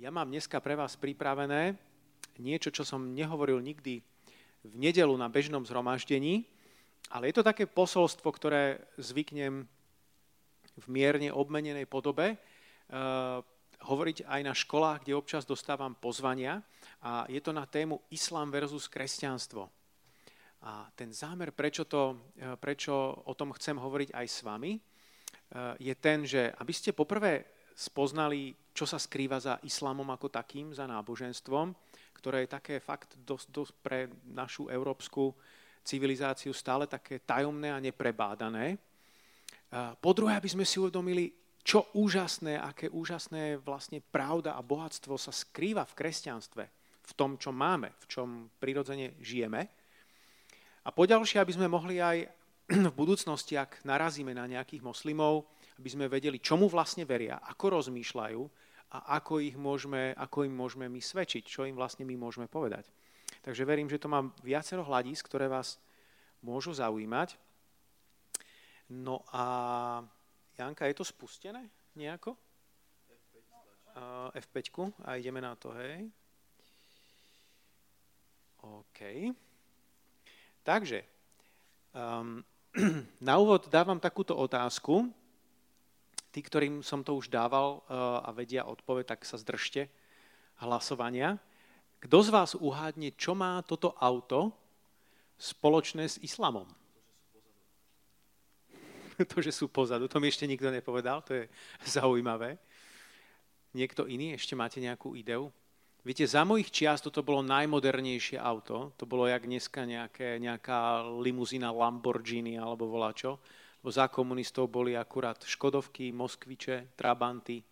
Ja mám dneska pre vás pripravené niečo, čo som nehovoril nikdy v nedelu na bežnom zhromaždení, ale je to také posolstvo, ktoré zvyknem v mierne obmenenej podobe uh, hovoriť aj na školách, kde občas dostávam pozvania a je to na tému Islám versus kresťanstvo. A ten zámer, prečo, to, uh, prečo o tom chcem hovoriť aj s vami, uh, je ten, že aby ste poprvé spoznali čo sa skrýva za islamom ako takým, za náboženstvom, ktoré je také fakt dosť, dosť pre našu európsku civilizáciu stále také tajomné a neprebádané. Po druhé, aby sme si uvedomili, čo úžasné, aké úžasné vlastne pravda a bohatstvo sa skrýva v kresťanstve, v tom, čo máme, v čom prirodzene žijeme. A poďalšie, aby sme mohli aj v budúcnosti, ak narazíme na nejakých moslimov, aby sme vedeli, čomu vlastne veria, ako rozmýšľajú a ako, ich môžeme, ako im môžeme my svedčiť, čo im vlastne my môžeme povedať. Takže verím, že to mám viacero hľadísk, ktoré vás môžu zaujímať. No a Janka, je to spustené nejako? F5. F5 a ideme na to, hej. OK. Takže, um, na úvod dávam takúto otázku. Tí, ktorým som to už dával eh, a vedia odpoveď, tak sa zdržte hlasovania. Kto z vás uhádne, čo má toto auto spoločné s islamom? to, že sú pozadu, to mi ešte nikto nepovedal, to je zaujímavé. Niekto iný, ešte máte nejakú ideu? Viete, za mojich čiast toto bolo najmodernejšie auto. To bolo jak dneska nejaké, nejaká limuzína Lamborghini alebo voláčo lebo za komunistov boli akurát Škodovky, Moskviče, Trabanty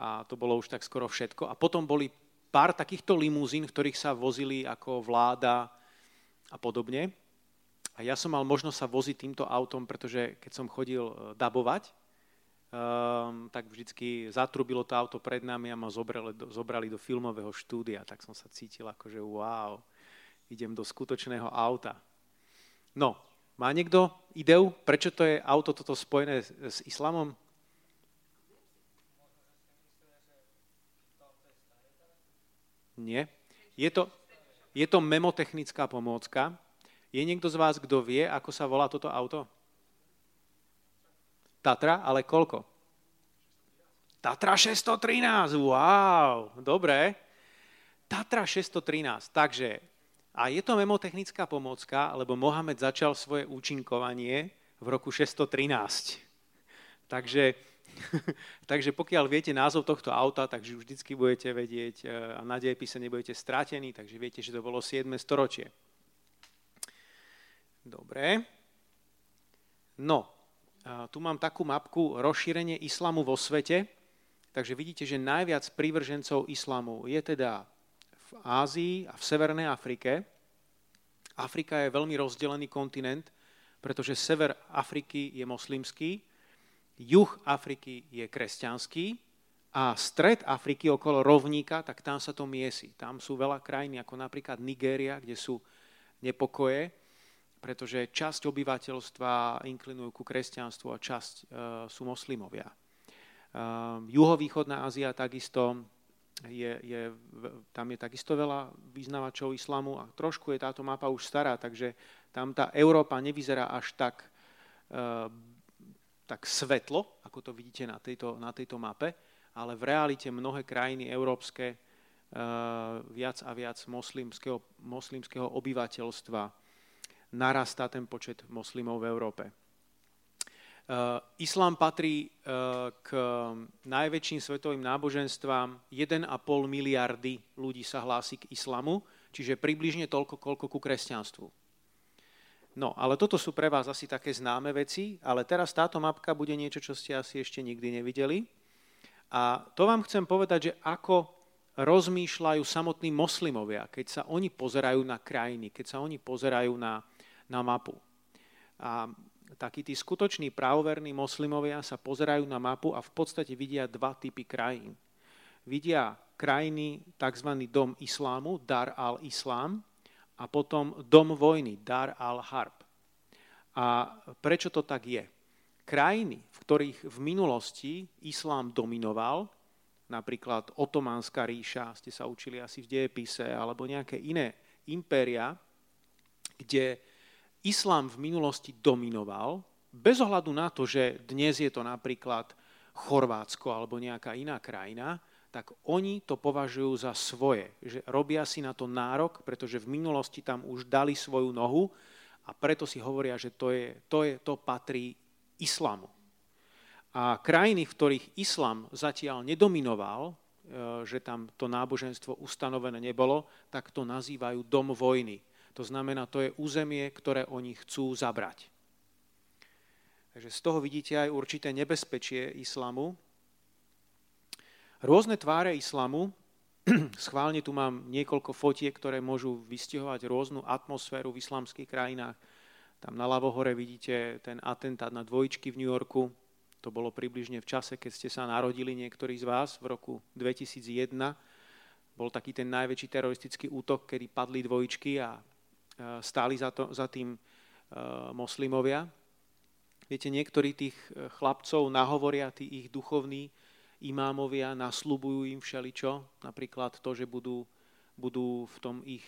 a to bolo už tak skoro všetko. A potom boli pár takýchto limúzín, v ktorých sa vozili ako vláda a podobne. A ja som mal možnosť sa voziť týmto autom, pretože keď som chodil e, dabovať, um, tak vždycky zatrubilo to auto pred nami a ma zobrali do, zobrali do filmového štúdia. Tak som sa cítil ako, že wow, idem do skutočného auta. No, má niekto ideu, prečo to je auto toto spojené s islamom? Nie. Je to, je to memotechnická pomôcka. Je niekto z vás, kto vie, ako sa volá toto auto? Tatra, ale koľko? Tatra 613, wow, dobre. Tatra 613, takže a je to memotechnická pomocka, lebo Mohamed začal svoje účinkovanie v roku 613. Takže, takže pokiaľ viete názov tohto auta, takže už vždycky budete vedieť e, a na dejepise nebudete strátení, takže viete, že to bolo 7. storočie. Dobre. No, tu mám takú mapku rozšírenie islamu vo svete. Takže vidíte, že najviac prívržencov islamu je teda v Ázii a v Severnej Afrike. Afrika je veľmi rozdelený kontinent, pretože sever Afriky je moslimský, juh Afriky je kresťanský a stred Afriky okolo rovníka, tak tam sa to miesi. Tam sú veľa krajín, ako napríklad Nigéria, kde sú nepokoje, pretože časť obyvateľstva inklinujú ku kresťanstvu a časť uh, sú moslimovia. Uh, juhovýchodná Ázia takisto je, je, tam je takisto veľa vyznavačov islamu a trošku je táto mapa už stará, takže tam tá Európa nevyzerá až tak, uh, tak svetlo, ako to vidíte na tejto, na tejto mape, ale v realite mnohé krajiny európske uh, viac a viac moslimského obyvateľstva narastá ten počet moslimov v Európe. Uh, islám patrí uh, k najväčším svetovým náboženstvám. 1,5 miliardy ľudí sa hlási k islamu, čiže približne toľko, koľko ku kresťanstvu. No, ale toto sú pre vás asi také známe veci, ale teraz táto mapka bude niečo, čo ste asi ešte nikdy nevideli. A to vám chcem povedať, že ako rozmýšľajú samotní moslimovia, keď sa oni pozerajú na krajiny, keď sa oni pozerajú na, na mapu. A takí tí skutoční pravoverní moslimovia sa pozerajú na mapu a v podstate vidia dva typy krajín. Vidia krajiny, tzv. dom islámu, Dar al-Islám, a potom dom vojny, Dar al-Harb. A prečo to tak je? Krajiny, v ktorých v minulosti islám dominoval, napríklad Otománska ríša, ste sa učili asi v dejepise, alebo nejaké iné impéria, kde islám v minulosti dominoval, bez ohľadu na to, že dnes je to napríklad Chorvátsko alebo nejaká iná krajina, tak oni to považujú za svoje. Že robia si na to nárok, pretože v minulosti tam už dali svoju nohu a preto si hovoria, že to, je, to, je, to patrí islamu. A krajiny, v ktorých islam zatiaľ nedominoval, e, že tam to náboženstvo ustanovené nebolo, tak to nazývajú dom vojny. To znamená, to je územie, ktoré oni chcú zabrať. Takže z toho vidíte aj určité nebezpečie islamu, Rôzne tváre islamu, schválne tu mám niekoľko fotiek, ktoré môžu vystihovať rôznu atmosféru v islamských krajinách. Tam na ľavohore vidíte ten atentát na dvojičky v New Yorku. To bolo približne v čase, keď ste sa narodili niektorí z vás v roku 2001. Bol taký ten najväčší teroristický útok, kedy padli dvojičky a stáli za, to, za tým e, moslimovia. Viete, niektorí tých e, chlapcov nahovoria, tí ich duchovní, imámovia nasľubujú im všeličo, napríklad to, že budú, budú v tom ich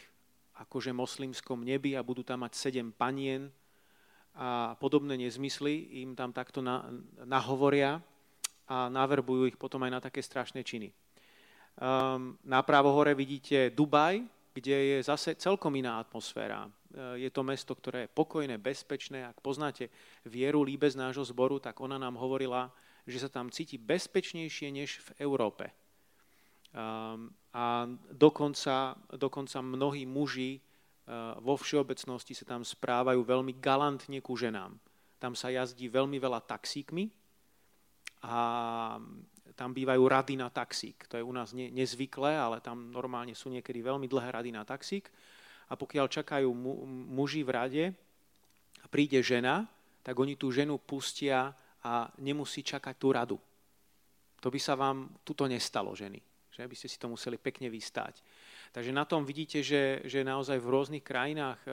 akože moslimskom nebi a budú tam mať sedem panien a podobné nezmysly im tam takto na, nahovoria a naverbujú ich potom aj na také strašné činy. Um, napravo hore vidíte Dubaj, kde je zase celkom iná atmosféra. Je to mesto, ktoré je pokojné, bezpečné. Ak poznáte vieru líbe z nášho zboru, tak ona nám hovorila, že sa tam cíti bezpečnejšie než v Európe. Um, a dokonca, dokonca mnohí muži uh, vo všeobecnosti sa tam správajú veľmi galantne ku ženám. Tam sa jazdí veľmi veľa taxíkmi a tam bývajú rady na taxík. To je u nás ne, nezvyklé, ale tam normálne sú niekedy veľmi dlhé rady na taxík. A pokiaľ čakajú mu, muži v rade a príde žena, tak oni tú ženu pustia a nemusí čakať tú radu. To by sa vám tuto nestalo, ženy. Že by ste si to museli pekne vystáť. Takže na tom vidíte, že, že naozaj v rôznych krajinách, e,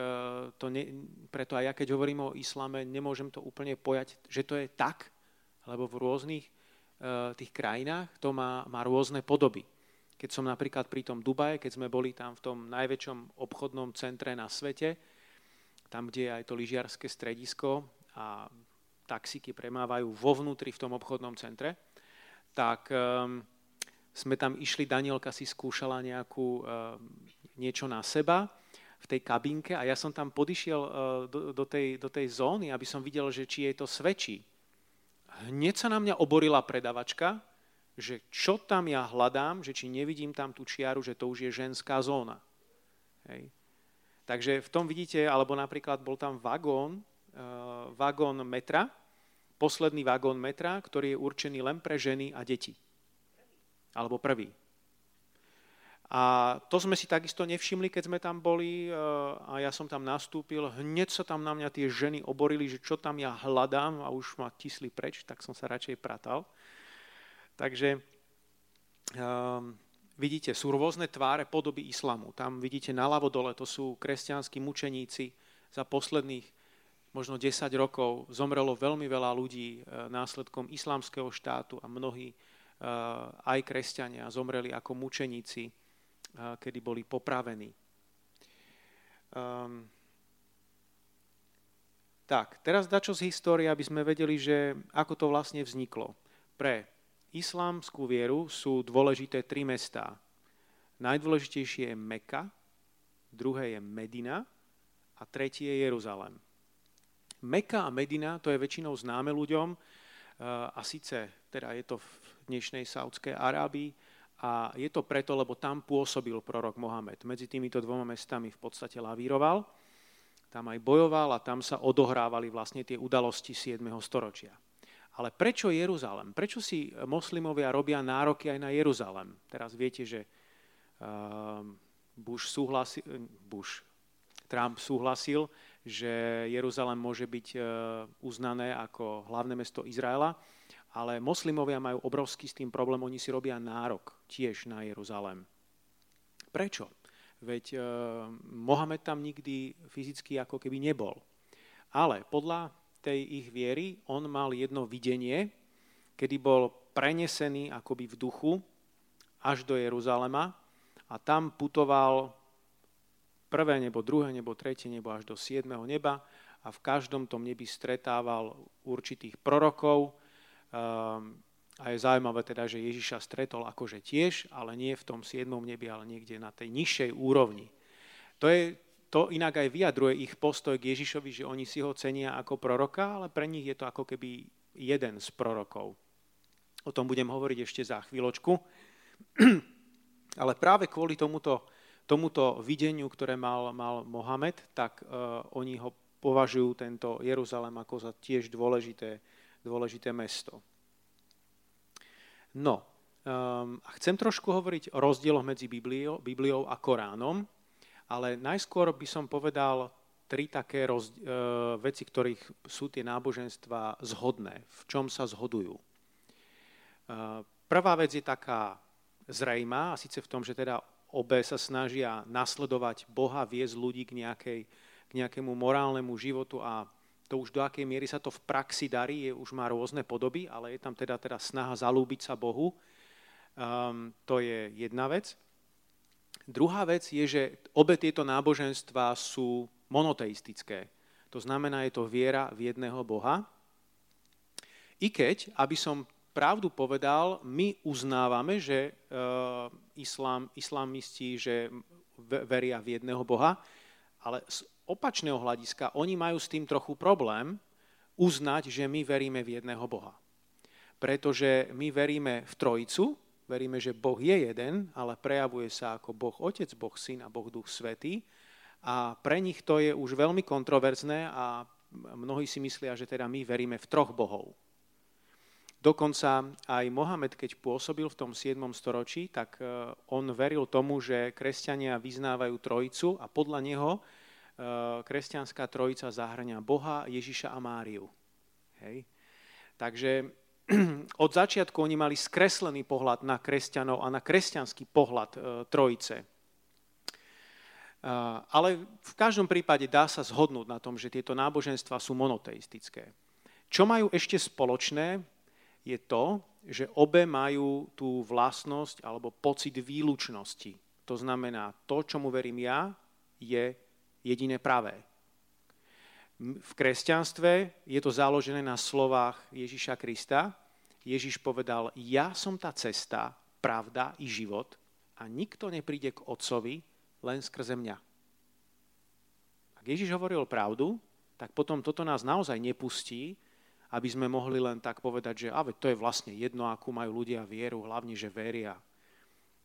to ne, preto aj ja keď hovorím o islame, nemôžem to úplne pojať, že to je tak, lebo v rôznych tých krajinách to má, má rôzne podoby. Keď som napríklad pri tom Dubaje, keď sme boli tam v tom najväčšom obchodnom centre na svete, tam, kde je aj to lyžiarske stredisko a taxíky premávajú vo vnútri v tom obchodnom centre, tak um, sme tam išli, Danielka si skúšala nejakú, um, niečo na seba v tej kabinke a ja som tam podišiel uh, do, do, tej, do tej zóny, aby som videl, že či jej to svedčí. Hneď sa na mňa oborila predavačka, že čo tam ja hľadám, že či nevidím tam tú čiaru, že to už je ženská zóna. Hej. Takže v tom vidíte, alebo napríklad bol tam vagón, uh, vagón metra, posledný vagón metra, ktorý je určený len pre ženy a deti. Alebo prvý. A to sme si takisto nevšimli, keď sme tam boli e, a ja som tam nastúpil. Hneď sa tam na mňa tie ženy oborili, že čo tam ja hľadám a už ma tisli preč, tak som sa radšej pratal. Takže um, vidíte, sú rôzne tváre podoby islamu. Tam vidíte naľavo dole, to sú kresťanskí mučeníci za posledných možno 10 rokov zomrelo veľmi veľa ľudí e, následkom islamského štátu a mnohí e, aj kresťania zomreli ako mučeníci, kedy boli popravení. Um, tak, teraz dačo z histórie, aby sme vedeli, že ako to vlastne vzniklo. Pre islámskú vieru sú dôležité tri mestá. Najdôležitejšie je Meka, druhé je Medina a tretie je Jeruzalem. Meka a Medina, to je väčšinou známe ľuďom, eh, a síce teda je to v dnešnej Saudskej Arábii, a je to preto, lebo tam pôsobil prorok Mohamed. Medzi týmito dvoma mestami v podstate lavíroval, tam aj bojoval a tam sa odohrávali vlastne tie udalosti 7. storočia. Ale prečo Jeruzalem? Prečo si moslimovia robia nároky aj na Jeruzalem? Teraz viete, že uh, Bush, súhlasi, Bush Trump súhlasil, že Jeruzalem môže byť e, uznané ako hlavné mesto Izraela, ale moslimovia majú obrovský s tým problém, oni si robia nárok tiež na Jeruzalem. Prečo? Veď uh, Mohamed tam nikdy fyzicky ako keby nebol. Ale podľa tej ich viery on mal jedno videnie, kedy bol prenesený akoby v duchu až do Jeruzalema a tam putoval prvé nebo, druhé nebo, tretie nebo až do siedmeho neba a v každom tom nebi stretával určitých prorokov. Um, a je zaujímavé teda, že Ježiša stretol akože tiež, ale nie v tom siedmom nebi, ale niekde na tej nižšej úrovni. To, je, to inak aj vyjadruje ich postoj k Ježišovi, že oni si ho cenia ako proroka, ale pre nich je to ako keby jeden z prorokov. O tom budem hovoriť ešte za chvíľočku. Ale práve kvôli tomuto, tomuto videniu, ktoré mal, mal Mohamed, tak uh, oni ho považujú tento Jeruzalém ako za tiež dôležité, dôležité mesto. No, um, a chcem trošku hovoriť o rozdieloch medzi Bibliou, Bibliou a Koránom, ale najskôr by som povedal tri také roz, uh, veci, ktorých sú tie náboženstva zhodné, v čom sa zhodujú. Uh, prvá vec je taká zrejmá, a síce v tom, že teda obe sa snažia nasledovať Boha, viesť ľudí k, nejakej, k nejakému morálnemu životu a to už do akej miery sa to v praxi darí, je, už má rôzne podoby, ale je tam teda, teda snaha zalúbiť sa Bohu. Um, to je jedna vec. Druhá vec je, že obe tieto náboženstva sú monoteistické. To znamená, je to viera v jedného Boha. I keď, aby som pravdu povedal, my uznávame, že uh, islám, islamisti že veria v jedného Boha, ale opačného hľadiska oni majú s tým trochu problém uznať, že my veríme v jedného Boha. Pretože my veríme v Trojicu, veríme, že Boh je jeden, ale prejavuje sa ako Boh Otec, Boh Syn a Boh Duch Svetý. A pre nich to je už veľmi kontroverzné a mnohí si myslia, že teda my veríme v troch bohov. Dokonca aj Mohamed, keď pôsobil v tom 7. storočí, tak e, on veril tomu, že kresťania vyznávajú trojicu a podľa neho kresťanská trojica zahrania Boha, Ježiša a Máriu. Hej. Takže od začiatku oni mali skreslený pohľad na kresťanov a na kresťanský pohľad e, trojice. Ale v každom prípade dá sa zhodnúť na tom, že tieto náboženstva sú monoteistické. Čo majú ešte spoločné, je to, že obe majú tú vlastnosť alebo pocit výlučnosti. To znamená, to, čomu verím ja, je jediné pravé. V kresťanstve je to založené na slovách Ježiša Krista. Ježiš povedal, ja som tá cesta, pravda i život a nikto nepríde k Otcovi len skrze mňa. Ak Ježiš hovoril pravdu, tak potom toto nás naozaj nepustí, aby sme mohli len tak povedať, že a to je vlastne jedno, akú majú ľudia vieru, hlavne, že veria.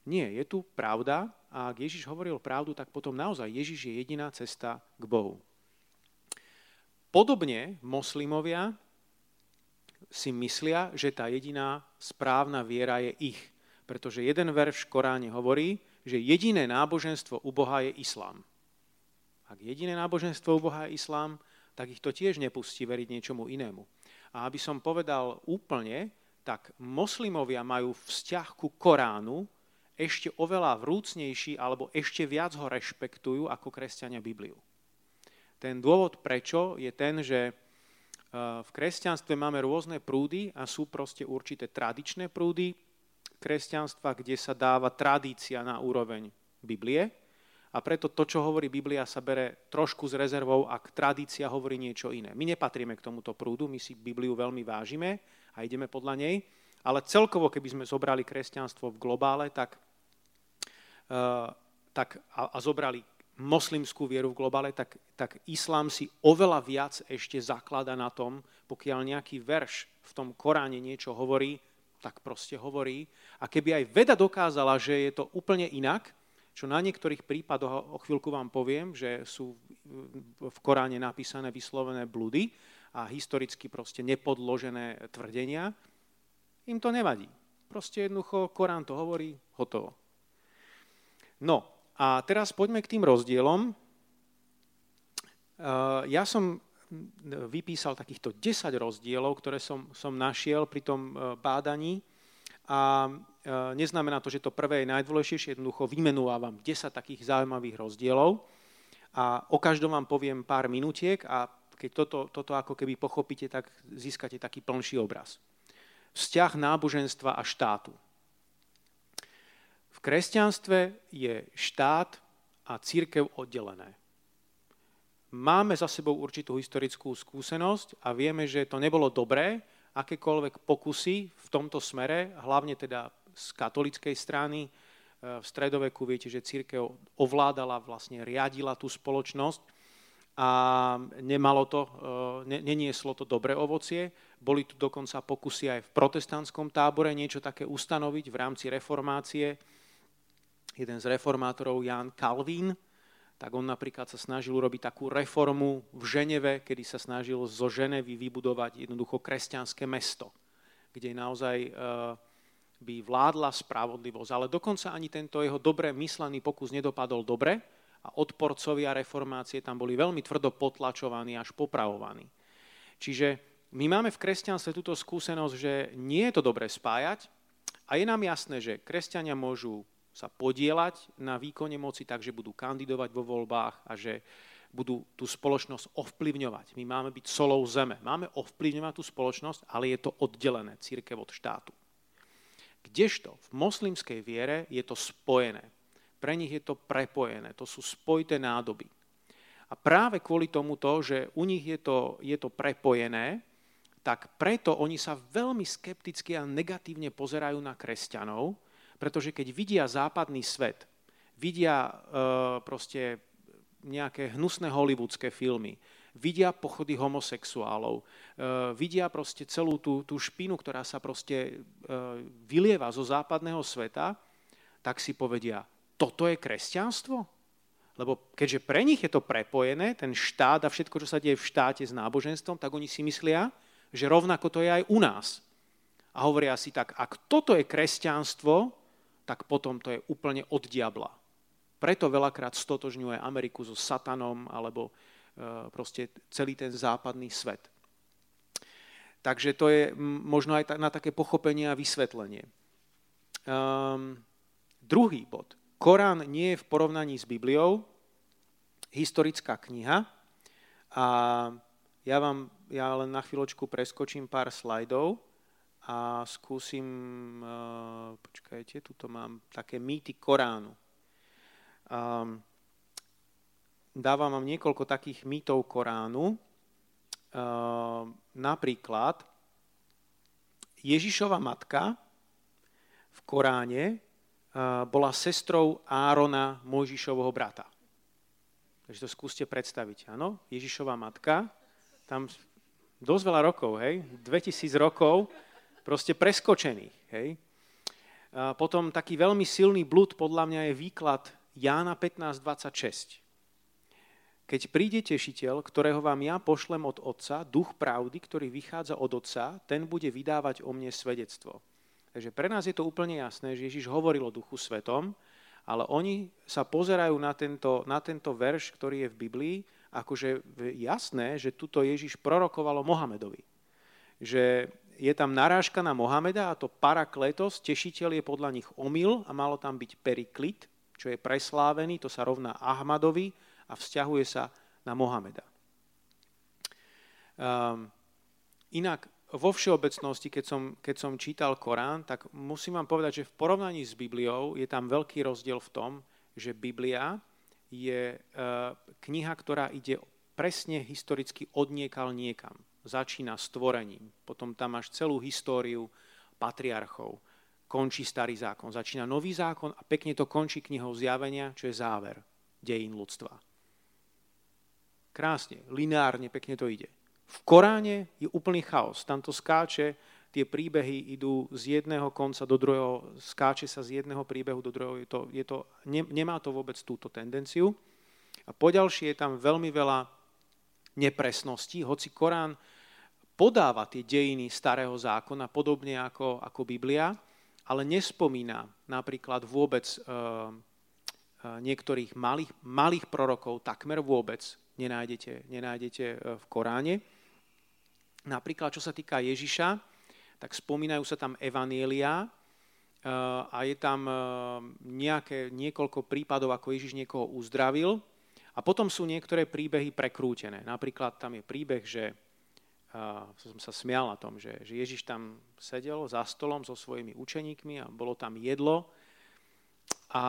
Nie, je tu pravda a ak Ježiš hovoril pravdu, tak potom naozaj Ježiš je jediná cesta k Bohu. Podobne moslimovia si myslia, že tá jediná správna viera je ich. Pretože jeden verš v Koráne hovorí, že jediné náboženstvo u Boha je islám. Ak jediné náboženstvo u Boha je islám, tak ich to tiež nepustí veriť niečomu inému. A aby som povedal úplne, tak moslimovia majú vzťah ku Koránu ešte oveľa vrúcnejší alebo ešte viac ho rešpektujú ako kresťania Bibliu. Ten dôvod prečo je ten, že e, v kresťanstve máme rôzne prúdy a sú proste určité tradičné prúdy kresťanstva, kde sa dáva tradícia na úroveň Biblie, a preto to, čo hovorí Biblia, sa bere trošku s rezervou, ak tradícia hovorí niečo iné. My nepatríme k tomuto prúdu, my si Bibliu veľmi vážime a ideme podľa nej, ale celkovo, keby sme zobrali kresťanstvo v globále, tak, tak a, a zobrali moslimskú vieru v globále, tak, tak islám si oveľa viac ešte zaklada na tom, pokiaľ nejaký verš v tom Koráne niečo hovorí, tak proste hovorí. A keby aj veda dokázala, že je to úplne inak, čo na niektorých prípadoch, o chvíľku vám poviem, že sú v Koráne napísané vyslovené blúdy a historicky proste nepodložené tvrdenia, im to nevadí. Proste jednoducho Korán to hovorí, hotovo. No a teraz poďme k tým rozdielom. Ja som vypísal takýchto 10 rozdielov, ktoré som, som našiel pri tom e, bádaní a E, neznamená to, že to prvé je najdôležitejšie, jednoducho vymenúvam 10 takých zaujímavých rozdielov a o každom vám poviem pár minutiek a keď toto, toto ako keby pochopíte, tak získate taký plnší obraz. Vzťah náboženstva a štátu. Kresťanstve je štát a církev oddelené. Máme za sebou určitú historickú skúsenosť a vieme, že to nebolo dobré, akékoľvek pokusy v tomto smere, hlavne teda z katolickej strany, e, v stredoveku viete, že církev ovládala, vlastne riadila tú spoločnosť a nemalo to, e, nenieslo to dobré ovocie. Boli tu dokonca pokusy aj v protestantskom tábore niečo také ustanoviť v rámci reformácie. Jeden z reformátorov, Jan Calvin, tak on napríklad sa snažil urobiť takú reformu v Ženeve, kedy sa snažil zo Ženevy vybudovať jednoducho kresťanské mesto, kde naozaj e, by vládla spravodlivosť. Ale dokonca ani tento jeho dobre myslený pokus nedopadol dobre a odporcovia reformácie tam boli veľmi tvrdo potlačovaní až popravovaní. Čiže my máme v kresťanstve túto skúsenosť, že nie je to dobre spájať a je nám jasné, že kresťania môžu sa podielať na výkone moci, takže budú kandidovať vo voľbách a že budú tú spoločnosť ovplyvňovať. My máme byť solou zeme. Máme ovplyvňovať tú spoločnosť, ale je to oddelené, církev od štátu. Kdežto v moslimskej viere je to spojené. Pre nich je to prepojené, to sú spojité nádoby. A práve kvôli tomuto, že u nich je to, je to prepojené, tak preto oni sa veľmi skepticky a negatívne pozerajú na kresťanov, pretože keď vidia západný svet, vidia uh, proste nejaké hnusné hollywoodske filmy, vidia pochody homosexuálov, uh, vidia proste celú tú, tú špinu, ktorá sa proste uh, vylieva zo západného sveta, tak si povedia, toto je kresťanstvo? Lebo keďže pre nich je to prepojené, ten štát a všetko, čo sa deje v štáte s náboženstvom, tak oni si myslia, že rovnako to je aj u nás. A hovoria si tak, ak toto je kresťanstvo, tak potom to je úplne od diabla. Preto veľakrát stotožňuje Ameriku so satanom alebo e, proste celý ten západný svet. Takže to je možno aj na také pochopenie a vysvetlenie. Um, druhý bod. Korán nie je v porovnaní s Bibliou historická kniha a ja vám ja len na chvíľočku preskočím pár slajdov a skúsim, uh, počkajte, tuto mám také mýty Koránu. Um, dávam vám niekoľko takých mýtov Koránu. Uh, napríklad Ježišova matka v Koráne uh, bola sestrou Árona, Mojžišovho brata. Takže to skúste predstaviť. Áno, Ježišova matka, tam dosť veľa rokov, hej, 2000 rokov, proste preskočených. Hej. A potom taký veľmi silný blud podľa mňa je výklad Jána 15.26. Keď príde tešiteľ, ktorého vám ja pošlem od Otca, duch pravdy, ktorý vychádza od Otca, ten bude vydávať o mne svedectvo. Takže pre nás je to úplne jasné, že Ježiš hovoril o duchu svetom, ale oni sa pozerajú na tento, na tento verš, ktorý je v Biblii, akože jasné, že tuto Ježiš prorokovalo Mohamedovi. Že je tam narážka na Mohameda a to parakletos, tešiteľ je podľa nich omyl a malo tam byť periklit, čo je preslávený, to sa rovná Ahmadovi a vzťahuje sa na Mohameda. Um, inak vo všeobecnosti, keď som, keď som čítal Korán, tak musím vám povedať, že v porovnaní s Bibliou je tam veľký rozdiel v tom, že Biblia je uh, kniha, ktorá ide presne historicky odniekal niekam začína stvorením, potom tam máš celú históriu patriarchov, končí starý zákon, začína nový zákon a pekne to končí knihou zjavenia, čo je záver dejín ľudstva. Krásne, lineárne, pekne to ide. V Koráne je úplný chaos, tam to skáče, tie príbehy idú z jedného konca do druhého, skáče sa z jedného príbehu do druhého, je to, je to, ne, nemá to vôbec túto tendenciu. A poďalšie je tam veľmi veľa nepresností, hoci Korán podáva tie dejiny starého zákona, podobne ako, ako Biblia, ale nespomína napríklad vôbec e, niektorých malých, malých prorokov, takmer vôbec nenájdete, nenájdete e, v Koráne. Napríklad, čo sa týka Ježiša, tak spomínajú sa tam evanielia a je tam nejaké, niekoľko prípadov, ako Ježiš niekoho uzdravil. A potom sú niektoré príbehy prekrútené. Napríklad tam je príbeh, že som sa smial na tom, že, že Ježiš tam sedel za stolom so svojimi učeníkmi a bolo tam jedlo A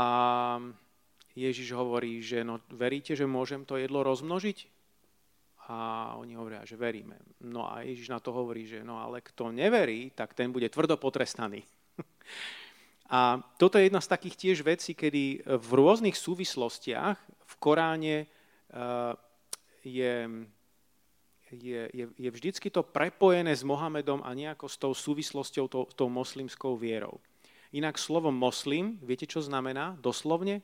Ježiš hovorí, že no, veríte, že môžem to jedlo rozmnožiť? A oni hovoria, že veríme. No a Ježiš na to hovorí, že no ale kto neverí, tak ten bude tvrdo potrestaný. a toto je jedna z takých tiež vecí, kedy v rôznych súvislostiach v Koráne uh, je, je, je, je vždycky to prepojené s Mohamedom a nejako s tou súvislosťou, tou, tou moslimskou vierou. Inak slovo moslim, viete, čo znamená? Doslovne?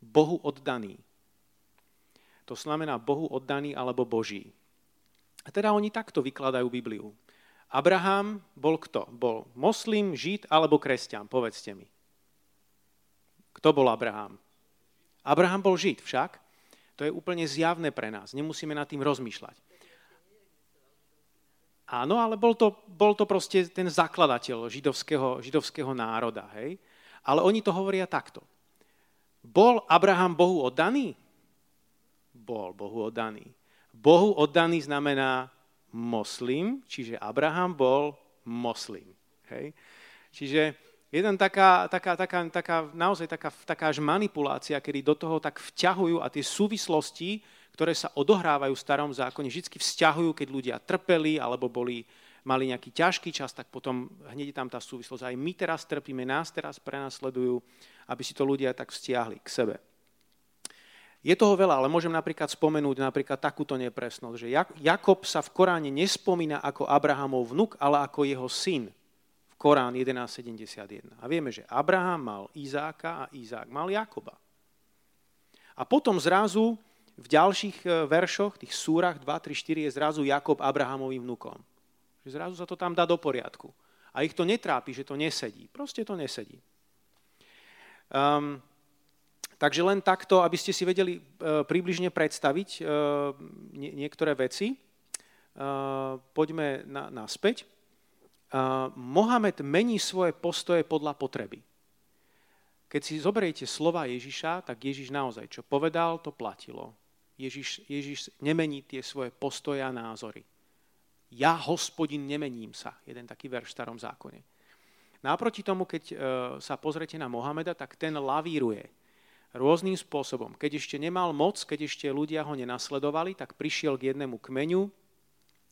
Bohu oddaný. To znamená Bohu oddaný alebo Boží. A teda oni takto vykladajú Bibliu. Abraham bol kto? Bol moslim, žid alebo kresťan? Povedzte mi. Kto bol Abraham? Abraham bol žid však. To je úplne zjavné pre nás. Nemusíme nad tým rozmýšľať. Áno, ale bol to, bol to proste ten zakladateľ židovského, židovského národa. Hej? Ale oni to hovoria takto. Bol Abraham Bohu oddaný? bol Bohu oddaný. Bohu oddaný znamená moslim, čiže Abraham bol moslim. Hej? Čiže jeden taká, taká, taká, taká, naozaj taká, taká až manipulácia, kedy do toho tak vťahujú a tie súvislosti, ktoré sa odohrávajú v starom zákone, vždy vzťahujú, keď ľudia trpeli alebo boli, mali nejaký ťažký čas, tak potom hneď je tam tá súvislosť. Aj my teraz trpíme, nás teraz prenasledujú, aby si to ľudia tak vzťahli k sebe. Je toho veľa, ale môžem napríklad spomenúť napríklad takúto nepresnosť, že Jakob sa v Koráne nespomína ako Abrahamov vnuk, ale ako jeho syn. V Korán 11.71. A vieme, že Abraham mal Izáka a Izák mal Jakoba. A potom zrazu v ďalších e, veršoch, tých súrach 2, 3, 4 je zrazu Jakob Abrahamovým vnukom. Zrazu sa to tam dá do poriadku. A ich to netrápi, že to nesedí. Proste to nesedí. Um, Takže len takto, aby ste si vedeli e, približne predstaviť e, niektoré veci. E, poďme na, naspäť. Mohamed mení svoje postoje podľa potreby. Keď si zoberiete slova Ježiša, tak Ježiš naozaj, čo povedal, to platilo. Ježiš, Ježiš nemení tie svoje postoje a názory. Ja, hospodin, nemením sa. Jeden taký verš v starom zákone. Naproti tomu, keď sa pozrete na Mohameda, tak ten lavíruje rôznym spôsobom. Keď ešte nemal moc, keď ešte ľudia ho nenasledovali, tak prišiel k jednému kmeňu,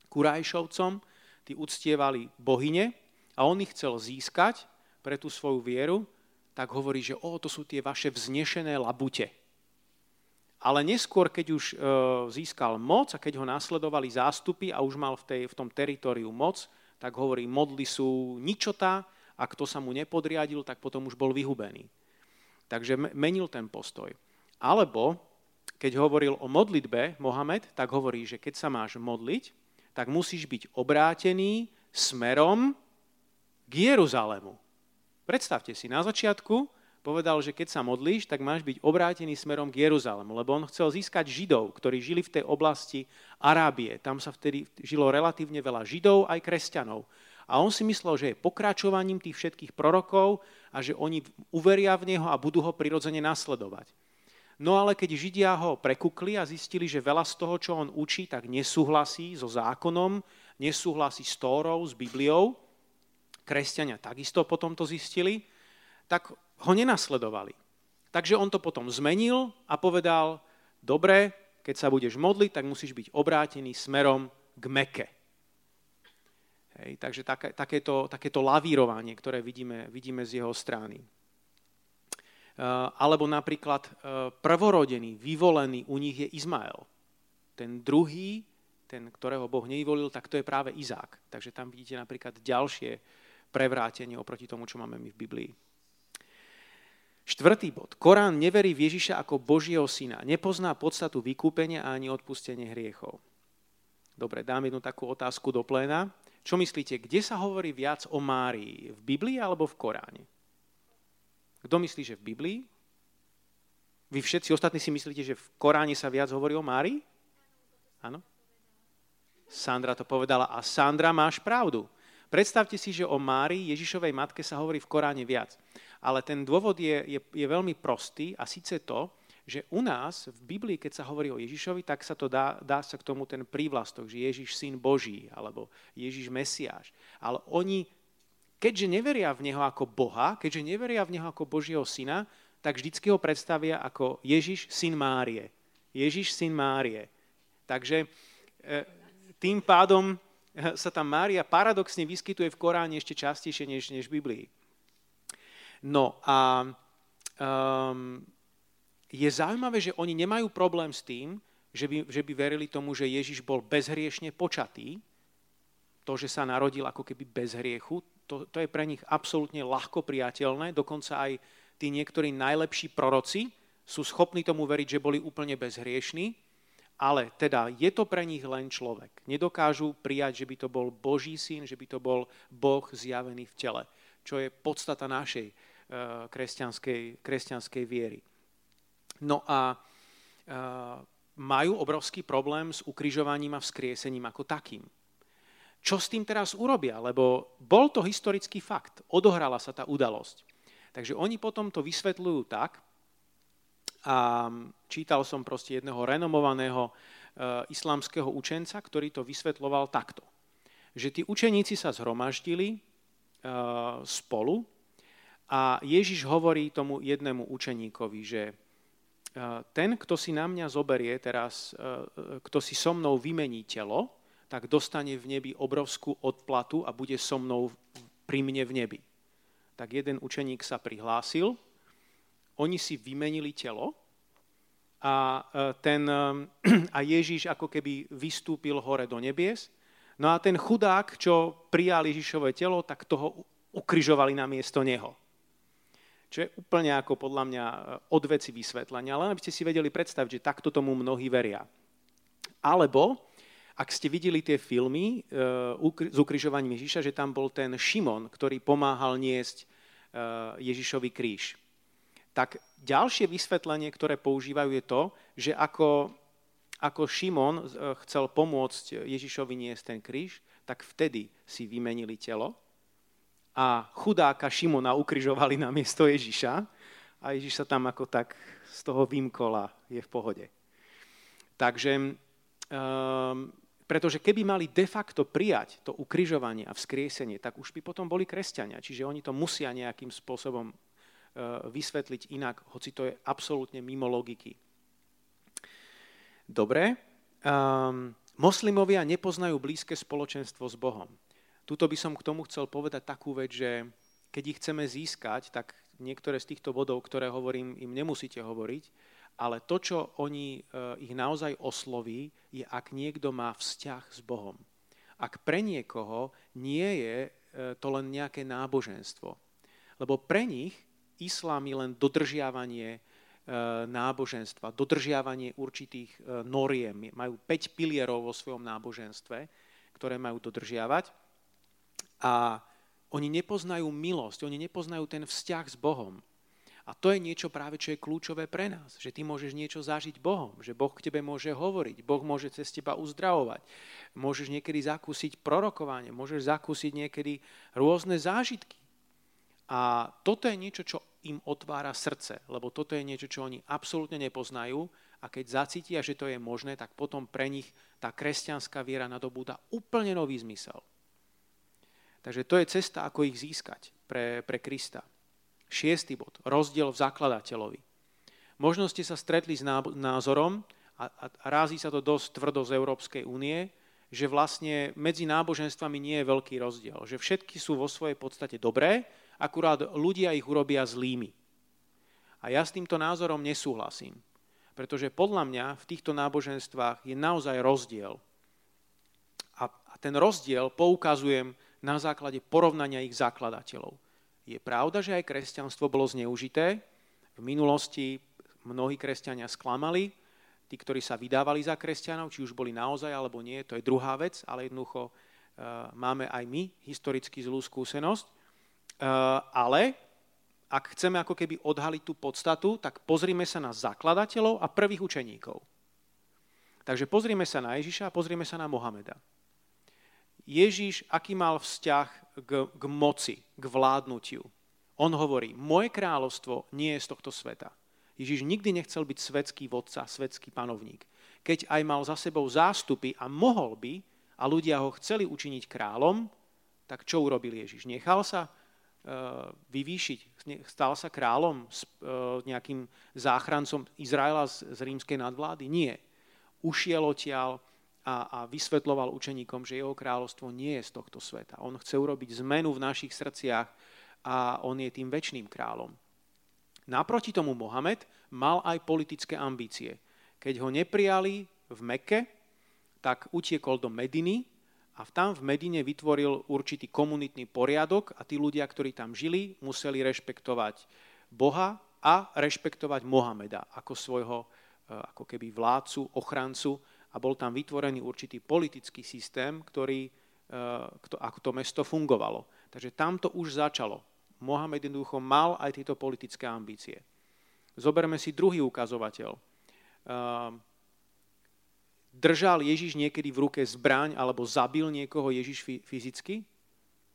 Kurajšovcom, tí uctievali bohyne a on ich chcel získať pre tú svoju vieru, tak hovorí, že o, to sú tie vaše vznešené labute. Ale neskôr, keď už e, získal moc a keď ho nasledovali zástupy a už mal v, tej, v tom teritoriu moc, tak hovorí, modly sú ničotá a kto sa mu nepodriadil, tak potom už bol vyhubený. Takže menil ten postoj. Alebo, keď hovoril o modlitbe Mohamed, tak hovorí, že keď sa máš modliť, tak musíš byť obrátený smerom k Jeruzalému. Predstavte si, na začiatku povedal, že keď sa modlíš, tak máš byť obrátený smerom k Jeruzalému, lebo on chcel získať Židov, ktorí žili v tej oblasti Arábie. Tam sa vtedy žilo relatívne veľa Židov aj kresťanov. A on si myslel, že je pokračovaním tých všetkých prorokov a že oni uveria v neho a budú ho prirodzene nasledovať. No ale keď Židia ho prekukli a zistili, že veľa z toho, čo on učí, tak nesúhlasí so zákonom, nesúhlasí s Tórou, s Bibliou, kresťania takisto potom to zistili, tak ho nenasledovali. Takže on to potom zmenil a povedal, dobre, keď sa budeš modliť, tak musíš byť obrátený smerom k Meke. Hej, takže také, takéto, lavírovanie, ktoré vidíme, vidíme z jeho strany. Uh, alebo napríklad uh, prvorodený, vyvolený u nich je Izmael. Ten druhý, ten, ktorého Boh nevyvolil, tak to je práve Izák. Takže tam vidíte napríklad ďalšie prevrátenie oproti tomu, čo máme my v Biblii. Štvrtý bod. Korán neverí v Ježiša ako Božieho syna. Nepozná podstatu vykúpenia ani odpustenie hriechov. Dobre, dám jednu takú otázku do pléna. Čo myslíte, kde sa hovorí viac o Márii? V Biblii alebo v Koráne? Kto myslí, že v Biblii? Vy všetci ostatní si myslíte, že v Koráne sa viac hovorí o Márii? Áno? Sandra to povedala a Sandra, máš pravdu. Predstavte si, že o Márii, Ježišovej matke, sa hovorí v Koráne viac. Ale ten dôvod je, je, je veľmi prostý a síce to, že u nás v Biblii, keď sa hovorí o Ježišovi, tak sa to dá, dá sa k tomu ten prívlastok, že Ježiš syn Boží, alebo Ježiš Mesiáš. Ale oni, keďže neveria v Neho ako Boha, keďže neveria v Neho ako Božieho syna, tak vždycky ho predstavia ako Ježiš, syn Márie. Ježiš, syn Márie. Takže e, tým pádom sa tam Mária paradoxne vyskytuje v Koráne ešte častejšie než, než v Biblii. No a um, je zaujímavé, že oni nemajú problém s tým, že by, že by verili tomu, že Ježiš bol bezhriešne počatý, to, že sa narodil ako keby bez hriechu, to, to je pre nich absolútne ľahko priateľné, dokonca aj tí niektorí najlepší proroci sú schopní tomu veriť, že boli úplne bezhriešní, ale teda je to pre nich len človek. Nedokážu prijať, že by to bol Boží syn, že by to bol Boh zjavený v tele, čo je podstata našej uh, kresťanskej, kresťanskej viery. No a uh, majú obrovský problém s ukrižovaním a vzkriesením ako takým. Čo s tým teraz urobia? Lebo bol to historický fakt. Odohrala sa tá udalosť. Takže oni potom to vysvetľujú tak, a čítal som proste jedného renomovaného uh, islamského učenca, ktorý to vysvetloval takto. Že tí učeníci sa zhromaždili spolu a Ježiš hovorí tomu jednému učeníkovi, že uh, ten, kto si na mňa zoberie teraz, uh, kto si so mnou vymení telo, tak dostane v nebi obrovskú odplatu a bude so mnou pri mne v nebi. Tak jeden učeník sa prihlásil, oni si vymenili telo a, e, ten, e, a Ježíš ako keby vystúpil hore do nebies. No a ten chudák, čo prijal Ježišové telo, tak toho ukryžovali na miesto neho. Čo je úplne ako podľa mňa e, od veci vysvetlenia, len aby ste si vedeli predstaviť, že takto tomu mnohí veria. Alebo, ak ste videli tie filmy s ukrižovaním Ježiša, že tam bol ten Šimon, ktorý pomáhal niesť Ježišový kríž tak ďalšie vysvetlenie, ktoré používajú, je to, že ako, ako Šimon eh, chcel pomôcť Ježišovi niesť ten kríž, tak vtedy si vymenili telo a chudáka Šimona ukrižovali na miesto Ježiša a Ježiš sa tam ako tak z toho vymkol a je v pohode. Takže, um, pretože keby mali de facto prijať to ukrižovanie a vzkriesenie, tak už by potom boli kresťania. Čiže oni to musia nejakým spôsobom E, vysvetliť inak, hoci to je absolútne mimo logiky. Dobre. Um, moslimovia nepoznajú blízke spoločenstvo s Bohom. Tuto by som k tomu chcel povedať takú vec, že keď ich chceme získať, tak niektoré z týchto bodov, ktoré hovorím, im nemusíte hovoriť, ale to, čo oni, uh, ich naozaj osloví, je, ak niekto má vzťah s Bohom. Ak pre niekoho nie je uh, to len nejaké náboženstvo. Lebo pre nich islám je len dodržiavanie náboženstva, dodržiavanie určitých e, noriem. Majú 5 pilierov vo svojom náboženstve, ktoré majú dodržiavať. A oni nepoznajú milosť, oni nepoznajú ten vzťah s Bohom. A to je niečo práve, čo je kľúčové pre nás, že ty môžeš niečo zažiť Bohom, že Boh k tebe môže hovoriť, Boh môže cez teba uzdravovať, môžeš niekedy zakúsiť prorokovanie, môžeš zakúsiť niekedy rôzne zážitky. A toto je niečo, čo im otvára srdce, lebo toto je niečo, čo oni absolútne nepoznajú a keď zacítia, že to je možné, tak potom pre nich tá kresťanská viera nadobúda úplne nový zmysel. Takže to je cesta, ako ich získať pre, pre Krista. Šiestý bod. Rozdiel v zakladateľovi. Možno ste sa stretli s názorom, a, a, a sa to dosť tvrdo z Európskej únie, že vlastne medzi náboženstvami nie je veľký rozdiel. Že všetky sú vo svojej podstate dobré, akurát ľudia ich urobia zlými. A ja s týmto názorom nesúhlasím, pretože podľa mňa v týchto náboženstvách je naozaj rozdiel. A, ten rozdiel poukazujem na základe porovnania ich zakladateľov. Je pravda, že aj kresťanstvo bolo zneužité. V minulosti mnohí kresťania sklamali, tí, ktorí sa vydávali za kresťanov, či už boli naozaj alebo nie, to je druhá vec, ale jednoducho uh, máme aj my historicky zlú skúsenosť. Eh, ale ak chceme ako keby odhaliť tú podstatu, tak pozrime sa na zakladateľov a prvých učeníkov. Takže pozrime sa na Ježiša a pozrime sa na Mohameda. Ježiš, aký mal vzťah k, k moci, k vládnutiu. On hovorí, moje kráľovstvo nie je z tohto sveta. Ježiš nikdy nechcel byť svetský vodca, svetský panovník. Keď aj mal za sebou zástupy a mohol by, a ľudia ho chceli učiniť kráľom, tak čo urobil Ježiš? Nechal sa vyvýšiť. Stal sa kráľom, nejakým záchrancom Izraela z, z rímskej nadvlády? Nie. Ušiel odtiaľ a, a vysvetloval učeníkom, že jeho kráľovstvo nie je z tohto sveta. On chce urobiť zmenu v našich srdciach a on je tým väčšným kráľom. Naproti tomu Mohamed mal aj politické ambície. Keď ho neprijali v Mekke, tak utiekol do Mediny, a tam v Medine vytvoril určitý komunitný poriadok a tí ľudia, ktorí tam žili, museli rešpektovať Boha a rešpektovať Mohameda ako svojho e, ako keby vládcu, ochrancu a bol tam vytvorený určitý politický systém, ktorý, e, ako to mesto fungovalo. Takže tam to už začalo. Mohamed jednoducho mal aj tieto politické ambície. Zoberme si druhý ukazovateľ. Držal Ježiš niekedy v ruke zbraň alebo zabil niekoho Ježiš fyzicky?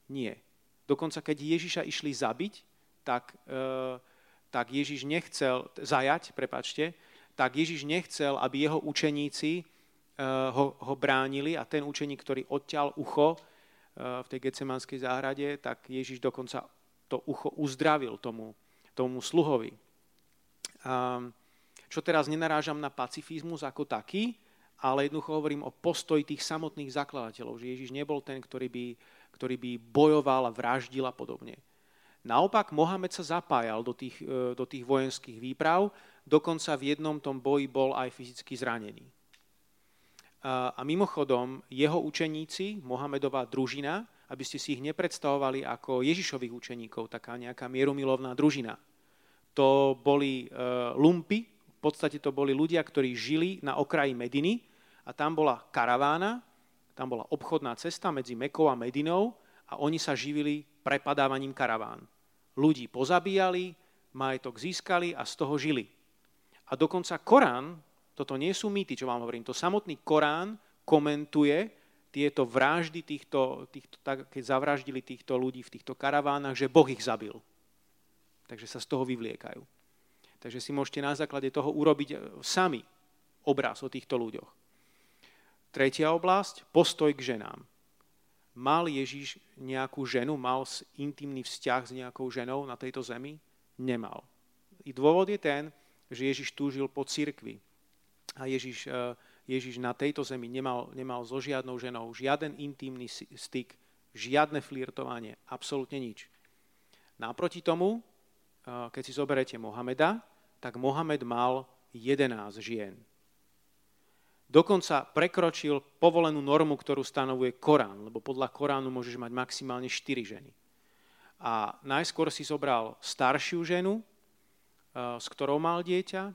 Nie. Dokonca keď Ježiša išli zabiť, tak, e, tak Ježiš nechcel, zajať, prepačte, tak Ježiš nechcel, aby jeho učeníci e, ho, ho bránili a ten učeník, ktorý odťal ucho e, v tej gecemanskej záhrade, tak Ježiš dokonca to ucho uzdravil tomu, tomu sluhovi. A, čo teraz nenarážam na pacifizmus ako taký, ale jednoducho hovorím o postoji tých samotných zakladateľov, že Ježiš nebol ten, ktorý by, ktorý by bojoval vraždil a podobne. Naopak, Mohamed sa zapájal do tých, e, do tých vojenských výprav, dokonca v jednom tom boji bol aj fyzicky zranený. A mimochodom, jeho učeníci, Mohamedová družina, aby ste si ich nepredstavovali ako Ježišových učeníkov, taká nejaká mierumilovná družina. To boli e, lumpy, v podstate to boli ľudia, ktorí žili na okraji Mediny, a tam bola karavána, tam bola obchodná cesta medzi Mekou a Medinou a oni sa živili prepadávaním karaván. Ľudí pozabíjali, majetok získali a z toho žili. A dokonca Korán, toto nie sú mýty, čo vám hovorím, to samotný Korán komentuje tieto vraždy, týchto, týchto, tak, keď zavraždili týchto ľudí v týchto karavánach, že Boh ich zabil. Takže sa z toho vyvliekajú. Takže si môžete na základe toho urobiť sami obraz o týchto ľuďoch. Tretia oblasť, postoj k ženám. Mal Ježiš nejakú ženu, mal intimný vzťah s nejakou ženou na tejto zemi? Nemal. I dôvod je ten, že Ježiš túžil po cirkvi. A Ježiš, e, Ježiš na tejto zemi nemal, nemal so žiadnou ženou žiaden intimný styk, žiadne flirtovanie, absolútne nič. Naproti tomu, e, keď si zoberete Mohameda, tak Mohamed mal 11 žien. Dokonca prekročil povolenú normu, ktorú stanovuje Korán, lebo podľa Koránu môžeš mať maximálne 4 ženy. A najskôr si zobral staršiu ženu, eh, s ktorou mal dieťa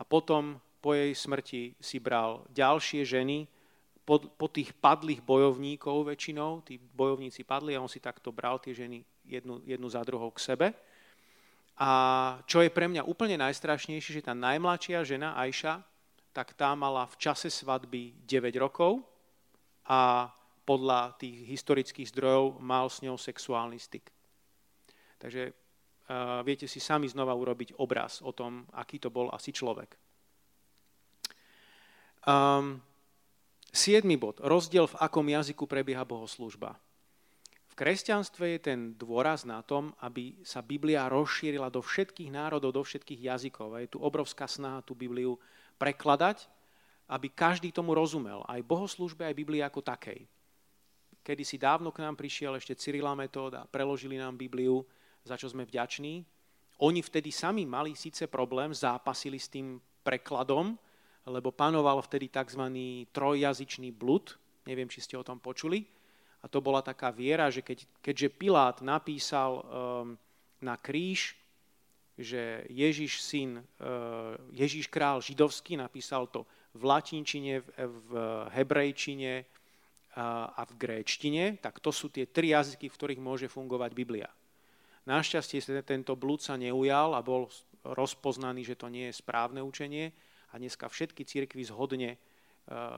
a potom po jej smrti si bral ďalšie ženy, po, po tých padlých bojovníkov väčšinou, tí bojovníci padli a on si takto bral tie ženy jednu, jednu za druhou k sebe. A čo je pre mňa úplne najstrašnejšie, že tá najmladšia žena, Ajša, tak tá mala v čase svadby 9 rokov a podľa tých historických zdrojov mal s ňou sexuálny styk. Takže uh, viete si sami znova urobiť obraz o tom, aký to bol asi človek. Um, siedmy bod. Rozdiel, v akom jazyku prebieha bohoslúžba. V kresťanstve je ten dôraz na tom, aby sa Biblia rozšírila do všetkých národov, do všetkých jazykov. A je tu obrovská snaha tú Bibliu prekladať, aby každý tomu rozumel, aj bohoslužbe, aj Biblii ako takej. Kedy si dávno k nám prišiel ešte Cyrila Metód a preložili nám Bibliu, za čo sme vďační. Oni vtedy sami mali síce problém, zápasili s tým prekladom, lebo panoval vtedy tzv. trojjazyčný blud, neviem, či ste o tom počuli, a to bola taká viera, že keď, keďže Pilát napísal um, na kríž že Ježiš syn, eh, Ježiš král židovský, napísal to v latinčine, v hebrejčine a v gréčtine, tak to sú tie tri jazyky, v ktorých môže fungovať Biblia. Našťastie sa tento blúd sa neujal a bol rozpoznaný, že to nie je správne učenie a dneska všetky cirkvy zhodne eh,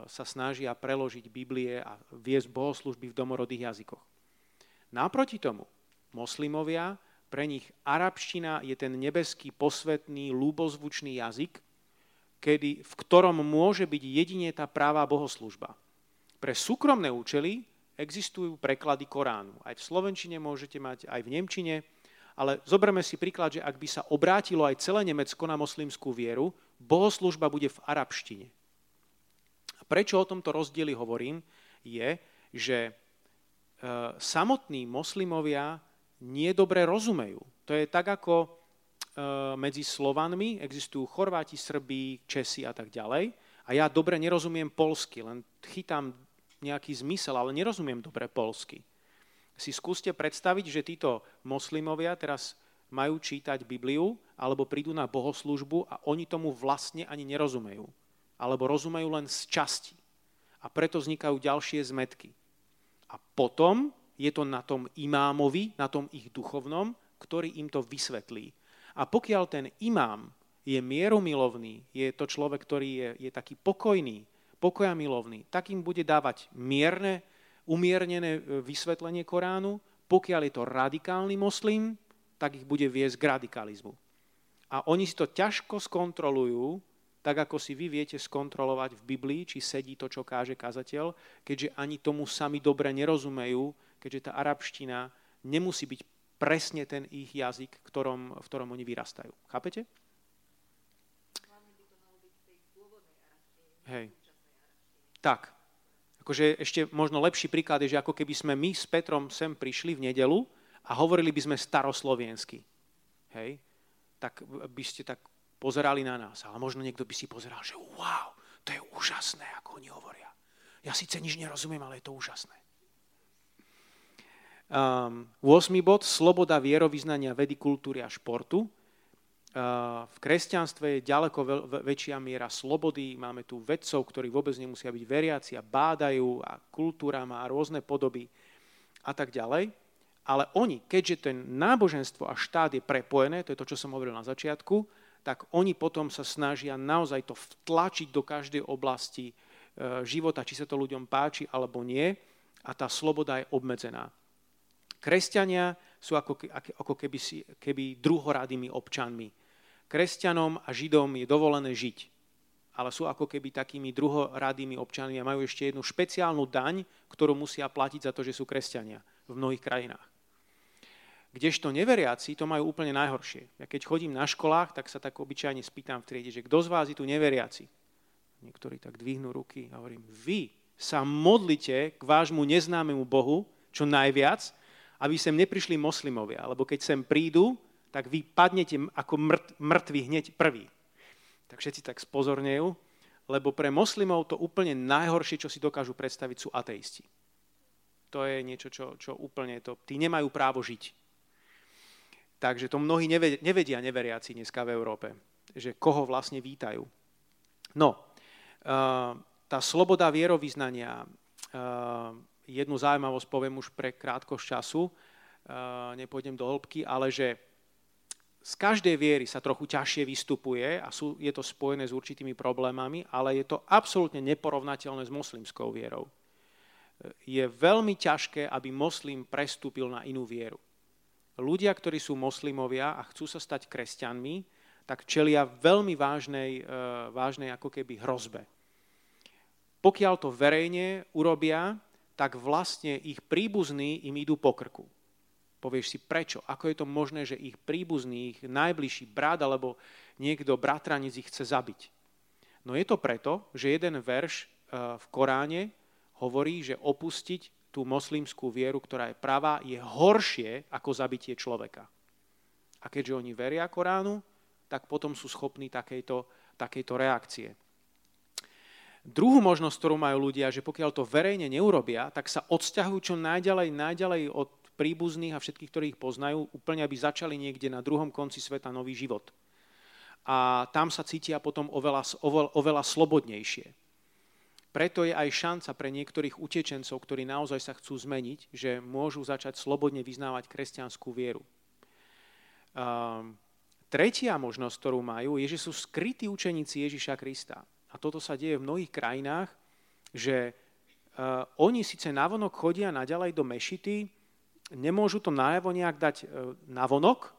sa snažia preložiť Biblie a viesť bohoslužby v domorodých jazykoch. Naproti tomu, moslimovia pre nich arabština je ten nebeský, posvetný, lúbozvučný jazyk, kedy, v ktorom môže byť jedine tá práva bohoslužba. Pre súkromné účely existujú preklady Koránu. Aj v slovenčine môžete mať, aj v nemčine, ale zoberme si príklad, že ak by sa obrátilo aj celé Nemecko na moslimskú vieru, bohoslužba bude v arabštine. Prečo o tomto rozdieli hovorím, je, že e, samotní moslimovia nie dobre rozumejú. To je tak, ako e, medzi Slovanmi existujú Chorváti, Srbí, Česi a tak ďalej. A ja dobre nerozumiem polsky, len chytám nejaký zmysel, ale nerozumiem dobre polsky si skúste predstaviť, že títo moslimovia teraz majú čítať Bibliu alebo prídu na bohoslužbu a oni tomu vlastne ani nerozumejú. Alebo rozumejú len z časti. A preto vznikajú ďalšie zmetky. A potom je to na tom imámovi, na tom ich duchovnom, ktorý im to vysvetlí. A pokiaľ ten imám je mieromilovný, je to človek, ktorý je, je taký pokojný, pokoja milovný, tak im bude dávať mierne umiernené e, vysvetlenie Koránu, pokiaľ je to radikálny moslim, tak ich bude viesť k radikalizmu. A oni si to ťažko skontrolujú, tak ako si vy viete skontrolovať v Biblii, či sedí to, čo káže kazateľ, keďže ani tomu sami dobre nerozumejú, keďže tá arabština nemusí byť presne ten ich jazyk, ktorom, v ktorom oni vyrastajú. Chápete? Hej. Tak, akože ešte možno lepší príklad je, že ako keby sme my s Petrom sem prišli v nedelu a hovorili by sme starosloviensky. Hej? Tak by ste tak pozerali na nás. Ale možno niekto by si pozeral, že wow, to je úžasné, ako oni hovoria. Ja síce nič nerozumiem, ale je to úžasné. Um, 8. bod, sloboda vierovýznania, vedy, kultúry a športu v kresťanstve je ďaleko väčšia miera slobody. Máme tu vedcov, ktorí vôbec nemusia byť veriaci a bádajú a kultúra má rôzne podoby a tak ďalej. Ale oni, keďže ten náboženstvo a štát je prepojené, to je to, čo som hovoril na začiatku, tak oni potom sa snažia naozaj to vtlačiť do každej oblasti e, života, či sa to ľuďom páči alebo nie, a tá sloboda je obmedzená. Kresťania sú ako, ako keby, si, keby druhoradými občanmi kresťanom a židom je dovolené žiť, ale sú ako keby takými druhoradými občanmi a majú ešte jednu špeciálnu daň, ktorú musia platiť za to, že sú kresťania v mnohých krajinách. Kdežto neveriaci to majú úplne najhoršie. Ja keď chodím na školách, tak sa tak obyčajne spýtam v triede, že kto z vás je tu neveriaci? Niektorí tak dvihnú ruky a hovorím, vy sa modlite k vášmu neznámemu Bohu čo najviac, aby sem neprišli moslimovia, alebo keď sem prídu, tak vy padnete ako mŕt, mŕtvi hneď prvý. Tak všetci tak spozornejú, lebo pre moslimov to úplne najhoršie, čo si dokážu predstaviť, sú ateisti. To je niečo, čo, čo úplne to... Tí nemajú právo žiť. Takže to mnohí nevedia neveriaci dneska v Európe, že koho vlastne vítajú. No, uh, tá sloboda vierovýznania, uh, jednu zaujímavosť poviem už pre krátkosť času, uh, nepôjdem do hĺbky, ale že z každej viery sa trochu ťažšie vystupuje a sú, je to spojené s určitými problémami, ale je to absolútne neporovnateľné s moslimskou vierou. Je veľmi ťažké, aby moslim prestúpil na inú vieru. Ľudia, ktorí sú moslimovia a chcú sa stať kresťanmi, tak čelia veľmi vážnej, e, vážnej ako keby hrozbe. Pokiaľ to verejne urobia, tak vlastne ich príbuzní im idú po krku. Povieš si prečo? Ako je to možné, že ich príbuzný, ich najbližší brat alebo niekto bratranec ich chce zabiť? No je to preto, že jeden verš e, v Koráne hovorí, že opustiť tú moslimskú vieru, ktorá je pravá, je horšie ako zabitie človeka. A keďže oni veria Koránu, tak potom sú schopní takejto, takejto reakcie. Druhú možnosť, ktorú majú ľudia, že pokiaľ to verejne neurobia, tak sa odsťahujú čo najďalej, najďalej od príbuzných a všetkých, ktorí ich poznajú, úplne aby začali niekde na druhom konci sveta nový život. A tam sa cítia potom oveľa, oveľa, oveľa slobodnejšie. Preto je aj šanca pre niektorých utečencov, ktorí naozaj sa chcú zmeniť, že môžu začať slobodne vyznávať kresťanskú vieru. Um, tretia možnosť, ktorú majú, je, že sú skrytí učeníci Ježiša Krista. A toto sa deje v mnohých krajinách, že uh, oni síce navonok chodia naďalej do mešity, nemôžu to najavo nejak dať e, na vonok,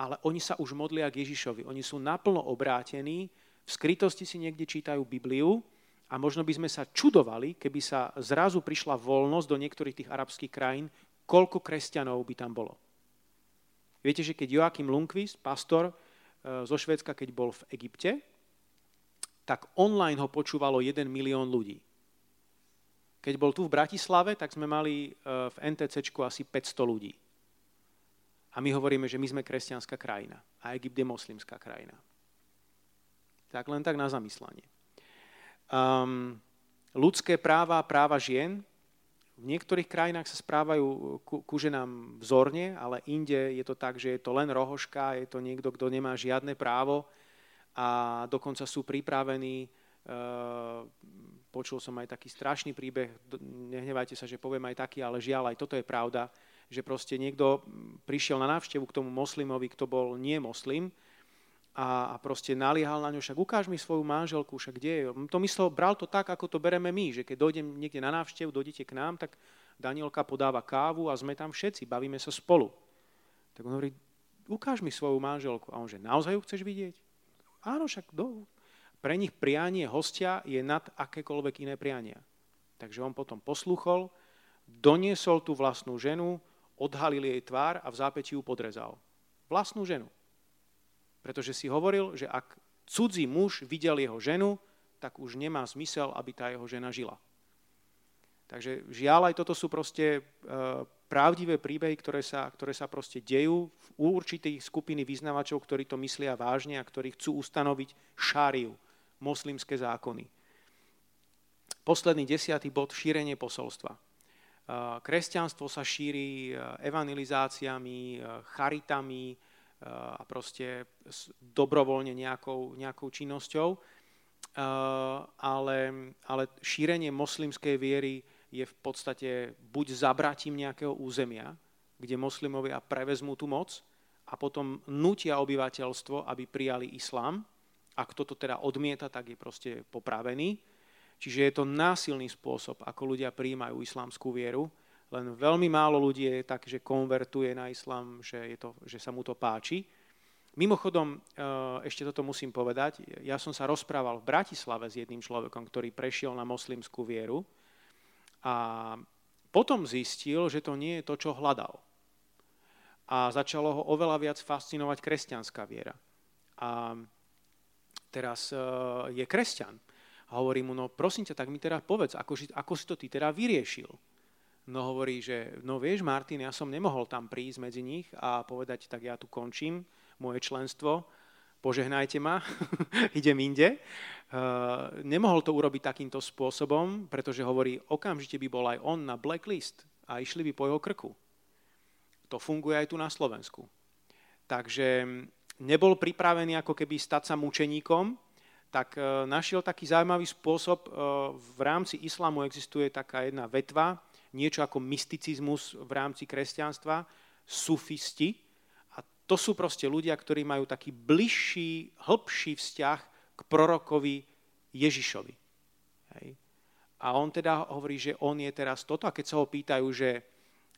ale oni sa už modlia k Ježišovi. Oni sú naplno obrátení, v skrytosti si niekde čítajú Bibliu a možno by sme sa čudovali, keby sa zrazu prišla voľnosť do niektorých tých arabských krajín, koľko kresťanov by tam bolo. Viete, že keď Joachim Lundqvist, pastor e, zo Švedska, keď bol v Egypte, tak online ho počúvalo 1 milión ľudí. Keď bol tu v Bratislave, tak sme mali e, v NTC asi 500 ľudí. A my hovoríme, že my sme kresťanská krajina a Egypt je moslimská krajina. Tak len tak na zamyslanie. Um, ľudské práva, práva žien, v niektorých krajinách sa správajú ku, ku ženám vzorne, ale inde je to tak, že je to len rohoška, je to niekto, kto nemá žiadne právo a dokonca sú pripravení. Uh, počul som aj taký strašný príbeh, nehnevajte sa, že poviem aj taký, ale žiaľ, aj toto je pravda, že proste niekto prišiel na návštevu k tomu moslimovi, kto bol nie moslim a proste naliehal na ňu, však ukáž mi svoju manželku, však kde je. To myslel, bral to tak, ako to bereme my, že keď dojdem niekde na návštevu, dojdete k nám, tak Danielka podáva kávu a sme tam všetci, bavíme sa spolu. Tak on hovorí, ukáž mi svoju manželku. A on že, naozaj ju chceš vidieť? Áno, však do. Pre nich prianie hostia je nad akékoľvek iné priania. Takže on potom posluchol, doniesol tú vlastnú ženu, odhalil jej tvár a v zápäti ju podrezal. Vlastnú ženu. Pretože si hovoril, že ak cudzí muž videl jeho ženu, tak už nemá zmysel, aby tá jeho žena žila. Takže žiaľ, aj toto sú proste e, pravdivé príbehy, ktoré sa, ktoré sa proste dejú v určitých skupiny vyznavačov, ktorí to myslia vážne a ktorí chcú ustanoviť šáriu, moslimské zákony. Posledný desiatý bod, šírenie posolstva. Kresťanstvo sa šíri evangelizáciami, charitami a proste dobrovoľne nejakou, nejakou činnosťou, ale, ale šírenie moslimskej viery je v podstate buď zabratím nejakého územia, kde moslimovia prevezmú tú moc a potom nutia obyvateľstvo, aby prijali islám. Ak toto teda odmieta, tak je proste popravený Čiže je to násilný spôsob, ako ľudia príjmajú islamskú vieru. Len veľmi málo ľudí je tak, že konvertuje na islam, že, je to, že sa mu to páči. Mimochodom, eh, ešte toto musím povedať, ja som sa rozprával v Bratislave s jedným človekom, ktorý prešiel na moslimskú vieru a potom zistil, že to nie je to, čo hľadal. A začalo ho oveľa viac fascinovať kresťanská viera. A teraz eh, je kresťan a hovorí mu, no prosím ťa, tak mi teda povedz, ako, ako si to ty teda vyriešil. No hovorí, že no vieš, Martin, ja som nemohol tam prísť medzi nich a povedať, tak ja tu končím moje členstvo, požehnajte ma, idem inde. Uh, nemohol to urobiť takýmto spôsobom, pretože hovorí, okamžite by bol aj on na blacklist a išli by po jeho krku. To funguje aj tu na Slovensku. Takže nebol pripravený ako keby stať sa mučeníkom, tak e, našiel taký zaujímavý spôsob. E, v rámci islamu existuje taká jedna vetva, niečo ako mysticizmus v rámci kresťanstva, sufisti. To sú proste ľudia, ktorí majú taký bližší, hĺbší vzťah k prorokovi Ježišovi. Hej. A on teda hovorí, že on je teraz toto. A keď sa ho pýtajú, že,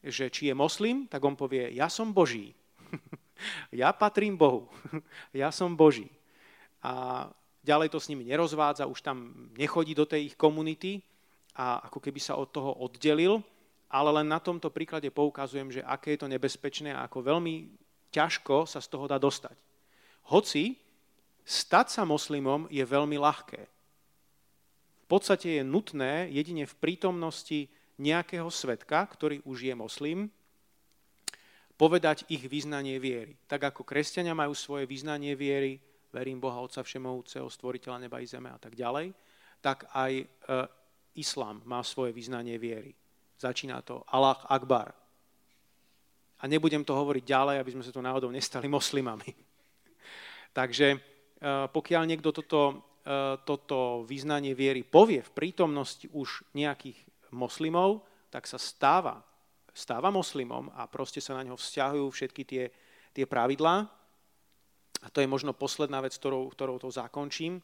že či je moslim, tak on povie, ja som Boží. ja patrím Bohu. ja som Boží. A ďalej to s nimi nerozvádza, už tam nechodí do tej ich komunity a ako keby sa od toho oddelil, ale len na tomto príklade poukazujem, že aké je to nebezpečné a ako veľmi ťažko sa z toho dá dostať. Hoci stať sa moslimom je veľmi ľahké. V podstate je nutné jedine v prítomnosti nejakého svetka, ktorý už je moslim, povedať ich vyznanie viery. Tak ako kresťania majú svoje vyznanie viery, verím Boha Otca Všemovúceho, stvoriteľa neba i zeme a tak ďalej, tak aj e, islám má svoje vyznanie viery. Začína to Allah Akbar. A nebudem to hovoriť ďalej, aby sme sa tu náhodou nestali moslimami. Takže e, pokiaľ niekto toto, e, toto vyznanie viery povie v prítomnosti už nejakých moslimov, tak sa stáva, stáva moslimom a proste sa na ňo vzťahujú všetky tie, tie pravidlá, a to je možno posledná vec, ktorou, ktorou to zakončím.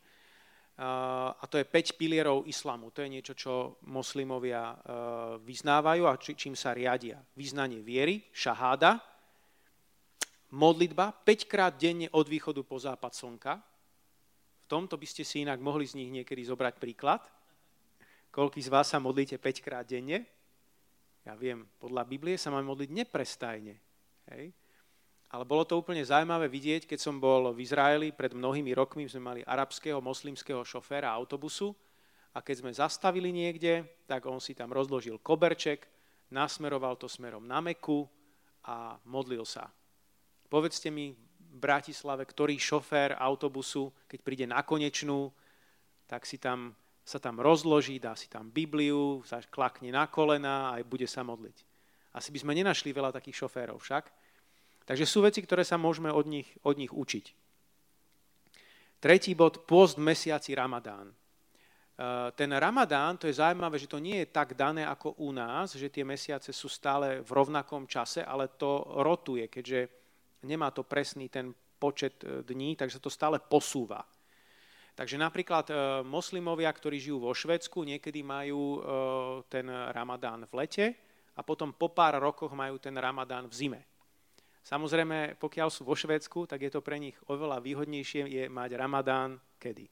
A to je 5 pilierov islamu. To je niečo, čo moslimovia e, vyznávajú a čím sa riadia. Význanie viery, šaháda, modlitba 5 krát denne od východu po západ slnka. V tomto by ste si inak mohli z nich niekedy zobrať príklad. Koľký z vás sa modlíte 5 krát denne? Ja viem, podľa Biblie sa máme modliť neprestajne. Hej? Ale bolo to úplne zaujímavé vidieť, keď som bol v Izraeli pred mnohými rokmi, sme mali arabského, moslimského šoféra autobusu a keď sme zastavili niekde, tak on si tam rozložil koberček, nasmeroval to smerom na Meku a modlil sa. Povedzte mi, v Bratislave, ktorý šofér autobusu, keď príde na konečnú, tak si tam, sa tam rozloží, dá si tam Bibliu, sa klakne na kolena a bude sa modliť. Asi by sme nenašli veľa takých šoférov však. Takže sú veci, ktoré sa môžeme od nich, od nich učiť. Tretí bod, post mesiaci Ramadán. E, ten Ramadán, to je zaujímavé, že to nie je tak dané ako u nás, že tie mesiace sú stále v rovnakom čase, ale to rotuje, keďže nemá to presný ten počet e, dní, takže to stále posúva. Takže napríklad e, moslimovia, ktorí žijú vo Švedsku, niekedy majú ten Ramadán v lete a potom po pár rokoch majú ten Ramadán v zime. Samozrejme, pokiaľ sú vo Švédsku, tak je to pre nich oveľa výhodnejšie je mať Ramadán kedy?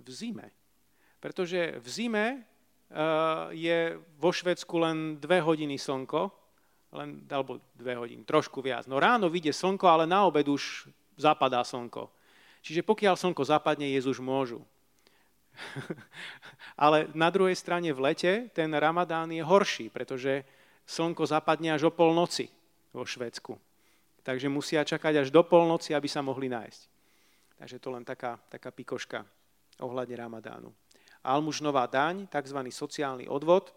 V zime. Pretože v zime uh, je vo Švédsku len dve hodiny slnko, len, alebo dve hodiny, trošku viac. No ráno vyjde slnko, ale na obed už zapadá slnko. Čiže pokiaľ slnko zapadne, Jezuš môžu. ale na druhej strane v lete ten Ramadán je horší, pretože slnko zapadne až o polnoci vo Švedsku. Takže musia čakať až do polnoci, aby sa mohli nájsť. Takže to len taká, taká pikoška ohľadne Ramadánu. Almužnová daň, tzv. sociálny odvod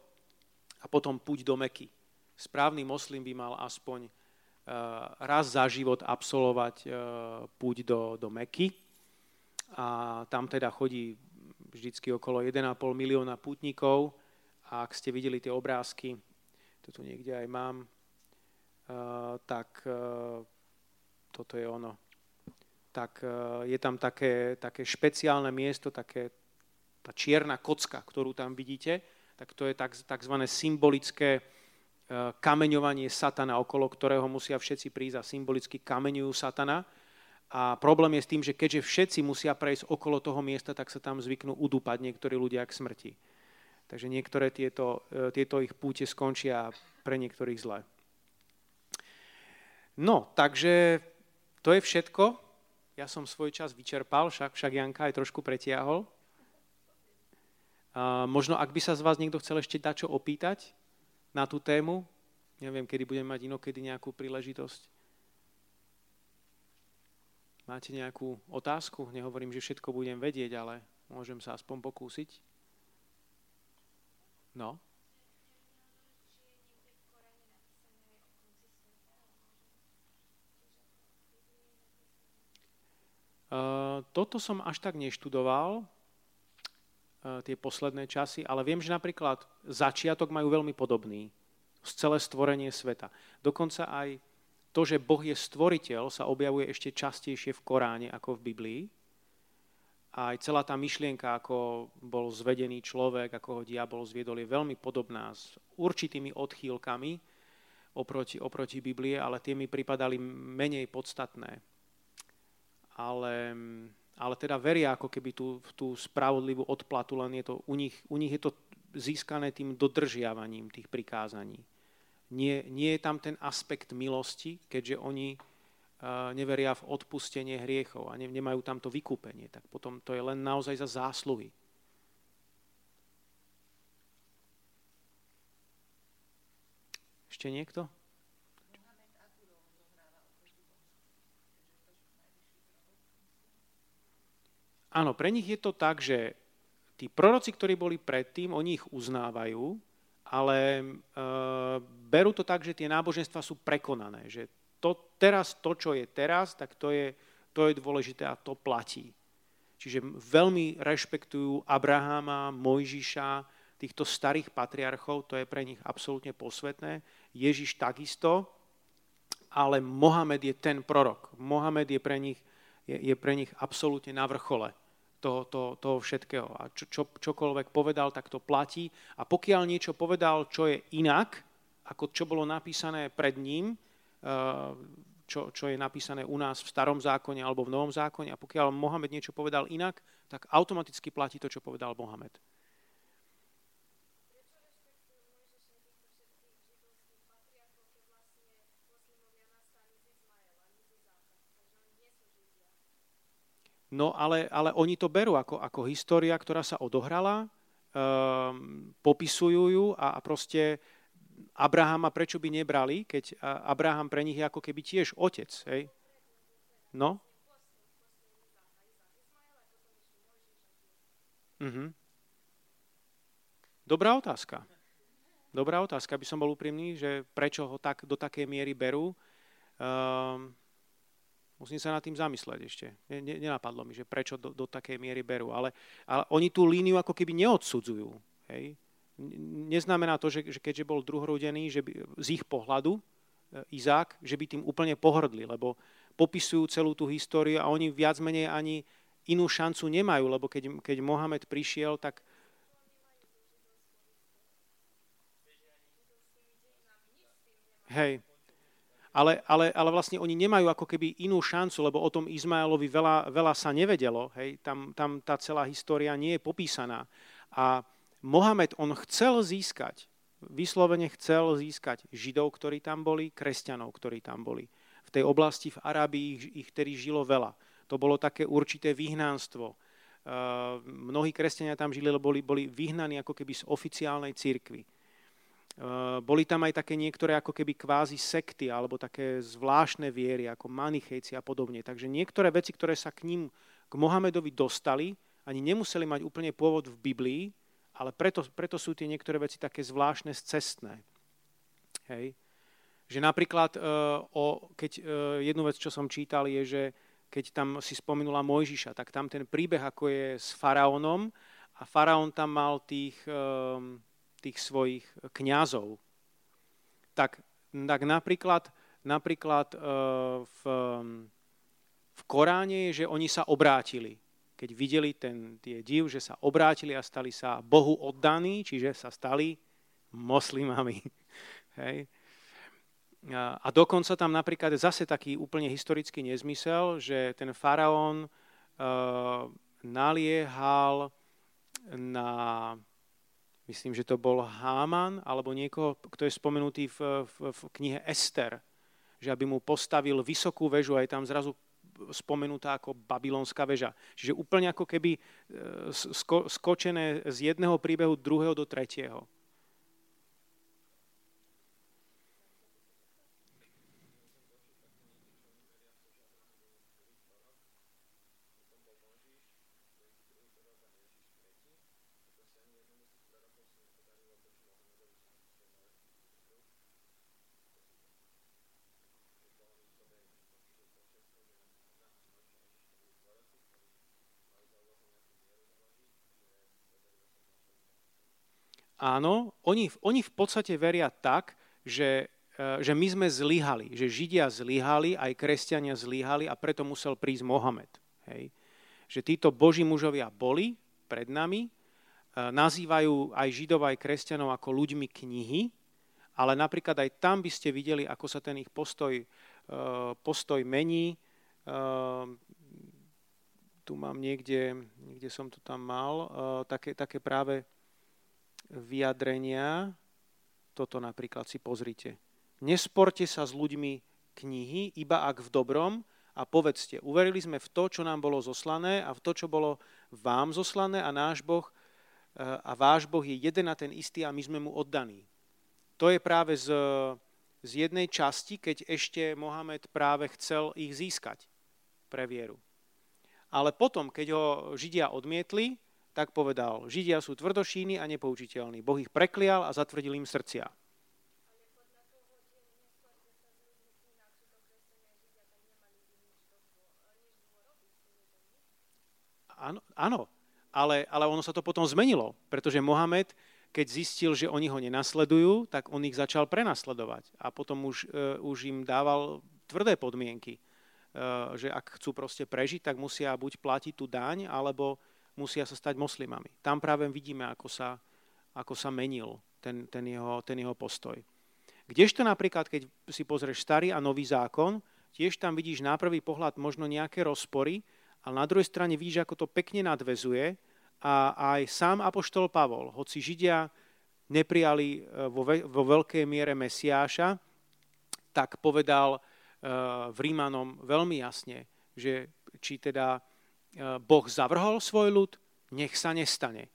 a potom púť do Meky. Správny moslim by mal aspoň uh, raz za život absolvovať uh, púť do, do Meky. A tam teda chodí vždycky okolo 1,5 milióna pútnikov. A ak ste videli tie obrázky, to tu niekde aj mám, uh, tak uh, toto je ono. Tak uh, je tam také, také špeciálne miesto, také, tá čierna kocka, ktorú tam vidíte, tak to je tak, tzv. symbolické kameňovanie satana, okolo ktorého musia všetci prísť a symbolicky kameňujú satana. A problém je s tým, že keďže všetci musia prejsť okolo toho miesta, tak sa tam zvyknú udúpať niektorí ľudia k smrti. Takže niektoré tieto, e, tieto ich púte skončia pre niektorých zle. No, takže to je všetko. Ja som svoj čas vyčerpal, však, však Janka aj trošku pretiahol. A možno, ak by sa z vás niekto chcel ešte dať čo opýtať na tú tému, neviem, kedy budem mať inokedy nejakú príležitosť. Máte nejakú otázku? Nehovorím, že všetko budem vedieť, ale môžem sa aspoň pokúsiť. No. Uh, toto som až tak neštudoval, uh, tie posledné časy, ale viem, že napríklad začiatok majú veľmi podobný. Celé stvorenie sveta. Dokonca aj to, že Boh je stvoriteľ, sa objavuje ešte častejšie v Koráne ako v Biblii aj celá tá myšlienka, ako bol zvedený človek, ako ho diabol zviedol, je veľmi podobná s určitými odchýlkami oproti, oproti Biblie, ale tie mi pripadali menej podstatné. Ale, ale teda veria ako keby tú, tú spravodlivú odplatu, len je to, u, nich, u nich je to získané tým dodržiavaním tých prikázaní. Nie, nie je tam ten aspekt milosti, keďže oni neveria v odpustenie hriechov a nemajú tam to vykúpenie, tak potom to je len naozaj za zásluhy. Ešte niekto? Áno, pre nich je to tak, že tí proroci, ktorí boli predtým, oni ich uznávajú, ale e, berú to tak, že tie náboženstva sú prekonané, že to, teraz to, čo je teraz, tak to je, to je dôležité a to platí. Čiže veľmi rešpektujú Abraháma, Mojžiša, týchto starých patriarchov, to je pre nich absolútne posvetné. Ježiš takisto, ale Mohamed je ten prorok. Mohamed je pre nich, je, je pre nich absolútne na vrchole toho, toho, toho všetkého. A čo, čo, čokoľvek povedal, tak to platí. A pokiaľ niečo povedal, čo je inak, ako čo bolo napísané pred ním, Eh, čo, čo je napísané u nás v starom zákone alebo v novom zákone. A pokiaľ Mohamed niečo povedal inak, tak automaticky platí to, čo povedal Mohamed. No ale, ale oni to berú ako, ako história, ktorá sa odohrala, um, popisujú ju a, a proste Abrahama prečo by nebrali, keď Abraham pre nich je ako keby tiež otec. Hej? No? Mhm. Dobrá otázka. Dobrá otázka, aby som bol úprimný, že prečo ho tak, do takej miery berú. Um, Musím sa nad tým zamysleť ešte. Nenapadlo mi, že prečo do, do takej miery berú. Ale, ale oni tú líniu ako keby neodsudzujú. Hej? Neznamená to, že, že keďže bol druhorodený, že by, z ich pohľadu e, Izák, že by tým úplne pohrdli, lebo popisujú celú tú históriu a oni viac menej ani inú šancu nemajú, lebo keď, keď Mohamed prišiel, tak Hej, ale, ale, ale vlastne oni nemajú ako keby inú šancu, lebo o tom Izmaelovi veľa, veľa sa nevedelo. Hej? Tam, tam tá celá história nie je popísaná. A Mohamed, on chcel získať, vyslovene chcel získať Židov, ktorí tam boli, kresťanov, ktorí tam boli. V tej oblasti v Arabii ich, ich tedy žilo veľa. To bolo také určité vyhnánstvo. Uh, mnohí kresťania tam žili, lebo boli, boli vyhnaní ako keby z oficiálnej cirkvi. Eh, boli tam aj také niektoré ako keby kvázi sekty alebo také zvláštne viery ako manichejci a podobne. Takže niektoré veci, ktoré sa k ním, k Mohamedovi dostali, ani nemuseli mať úplne pôvod v Biblii, ale preto, preto sú tie niektoré veci také zvláštne cestné. Hej. Že napríklad, uh, o, keď uh, jednu vec, čo som čítal, je, že keď tam si spomenula Mojžiša, tak tam ten príbeh, ako je s faraónom, a faraón tam mal tých, um, tých svojich kňazov, tak, tak napríklad, napríklad e, v, v Koráne je, že oni sa obrátili. Keď videli ten, tie div, že sa obrátili a stali sa Bohu oddaní, čiže sa stali moslimami. Hej. A dokonca tam napríklad zase taký úplne historický nezmysel, že ten faraón uh, naliehal na myslím, že to bol Háman, alebo niekoho, kto je spomenutý v, v, v knihe Ester, že aby mu postavil vysokú väžu a je tam zrazu spomenutá ako babylonská väža. Čiže úplne ako keby e, sko, skočené z jedného príbehu druhého do tretieho. Áno, oni, oni v podstate veria tak, že, e, že my sme zlyhali, že Židia zlyhali, aj kresťania zlyhali a preto musel prísť Mohamed. Hej. Že títo boží mužovia boli pred nami, e, nazývajú aj Židov, aj kresťanov ako ľuďmi knihy, ale napríklad aj tam by ste videli, ako sa ten ich postoj, e, postoj mení. Tu mám niekde, niekde som to tam mal, také, také práve vyjadrenia, toto napríklad si pozrite. Nesporte sa s ľuďmi knihy, iba ak v dobrom, a povedzte, uverili sme v to, čo nám bolo zoslané a v to, čo bolo vám zoslané a náš Boh eh, a váš Boh je jeden a ten istý a my sme mu oddaní. To je práve z, z jednej časti, keď ešte Mohamed práve chcel ich získať pre vieru. Ale potom, keď ho Židia odmietli, tak povedal, Židia sú tvrdošíni a nepoučiteľní. Boh ich preklial a zatvrdil im srdcia. Áno, áno ale, ale ono sa to potom zmenilo, pretože Mohamed, keď zistil, že oni ho nenasledujú, tak on ich začal prenasledovať. A potom už, uh, už im dával tvrdé podmienky, uh, že ak chcú proste prežiť, tak musia buď platiť tú daň, alebo musia sa stať moslimami. Tam práve vidíme, ako sa, ako sa menil ten, ten, jeho, ten jeho postoj. Kdežto napríklad, keď si pozrieš starý a nový zákon, tiež tam vidíš na prvý pohľad možno nejaké rozpory, ale na druhej strane vidíš, ako to pekne nadvezuje a aj sám Apoštol Pavol, hoci Židia neprijali e, vo, ve, vo veľkej miere Mesiáša, tak povedal uh, v Rímanom veľmi jasne, že či teda Boh zavrhol svoj ľud, nech sa nestane.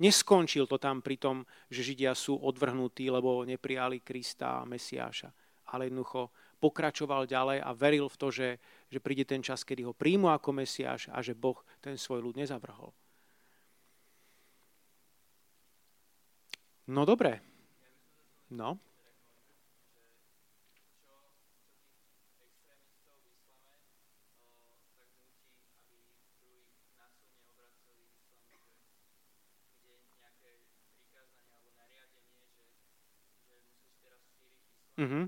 Neskončil to tam pri tom, že Židia sú odvrhnutí, lebo neprijali Krista a Mesiáša. Ale jednoducho pokračoval ďalej a veril v to, že, že príde ten čas, kedy ho príjmu ako Mesiáš a že Boh ten svoj ľud nezavrhol. No dobre. No. Mm-hmm.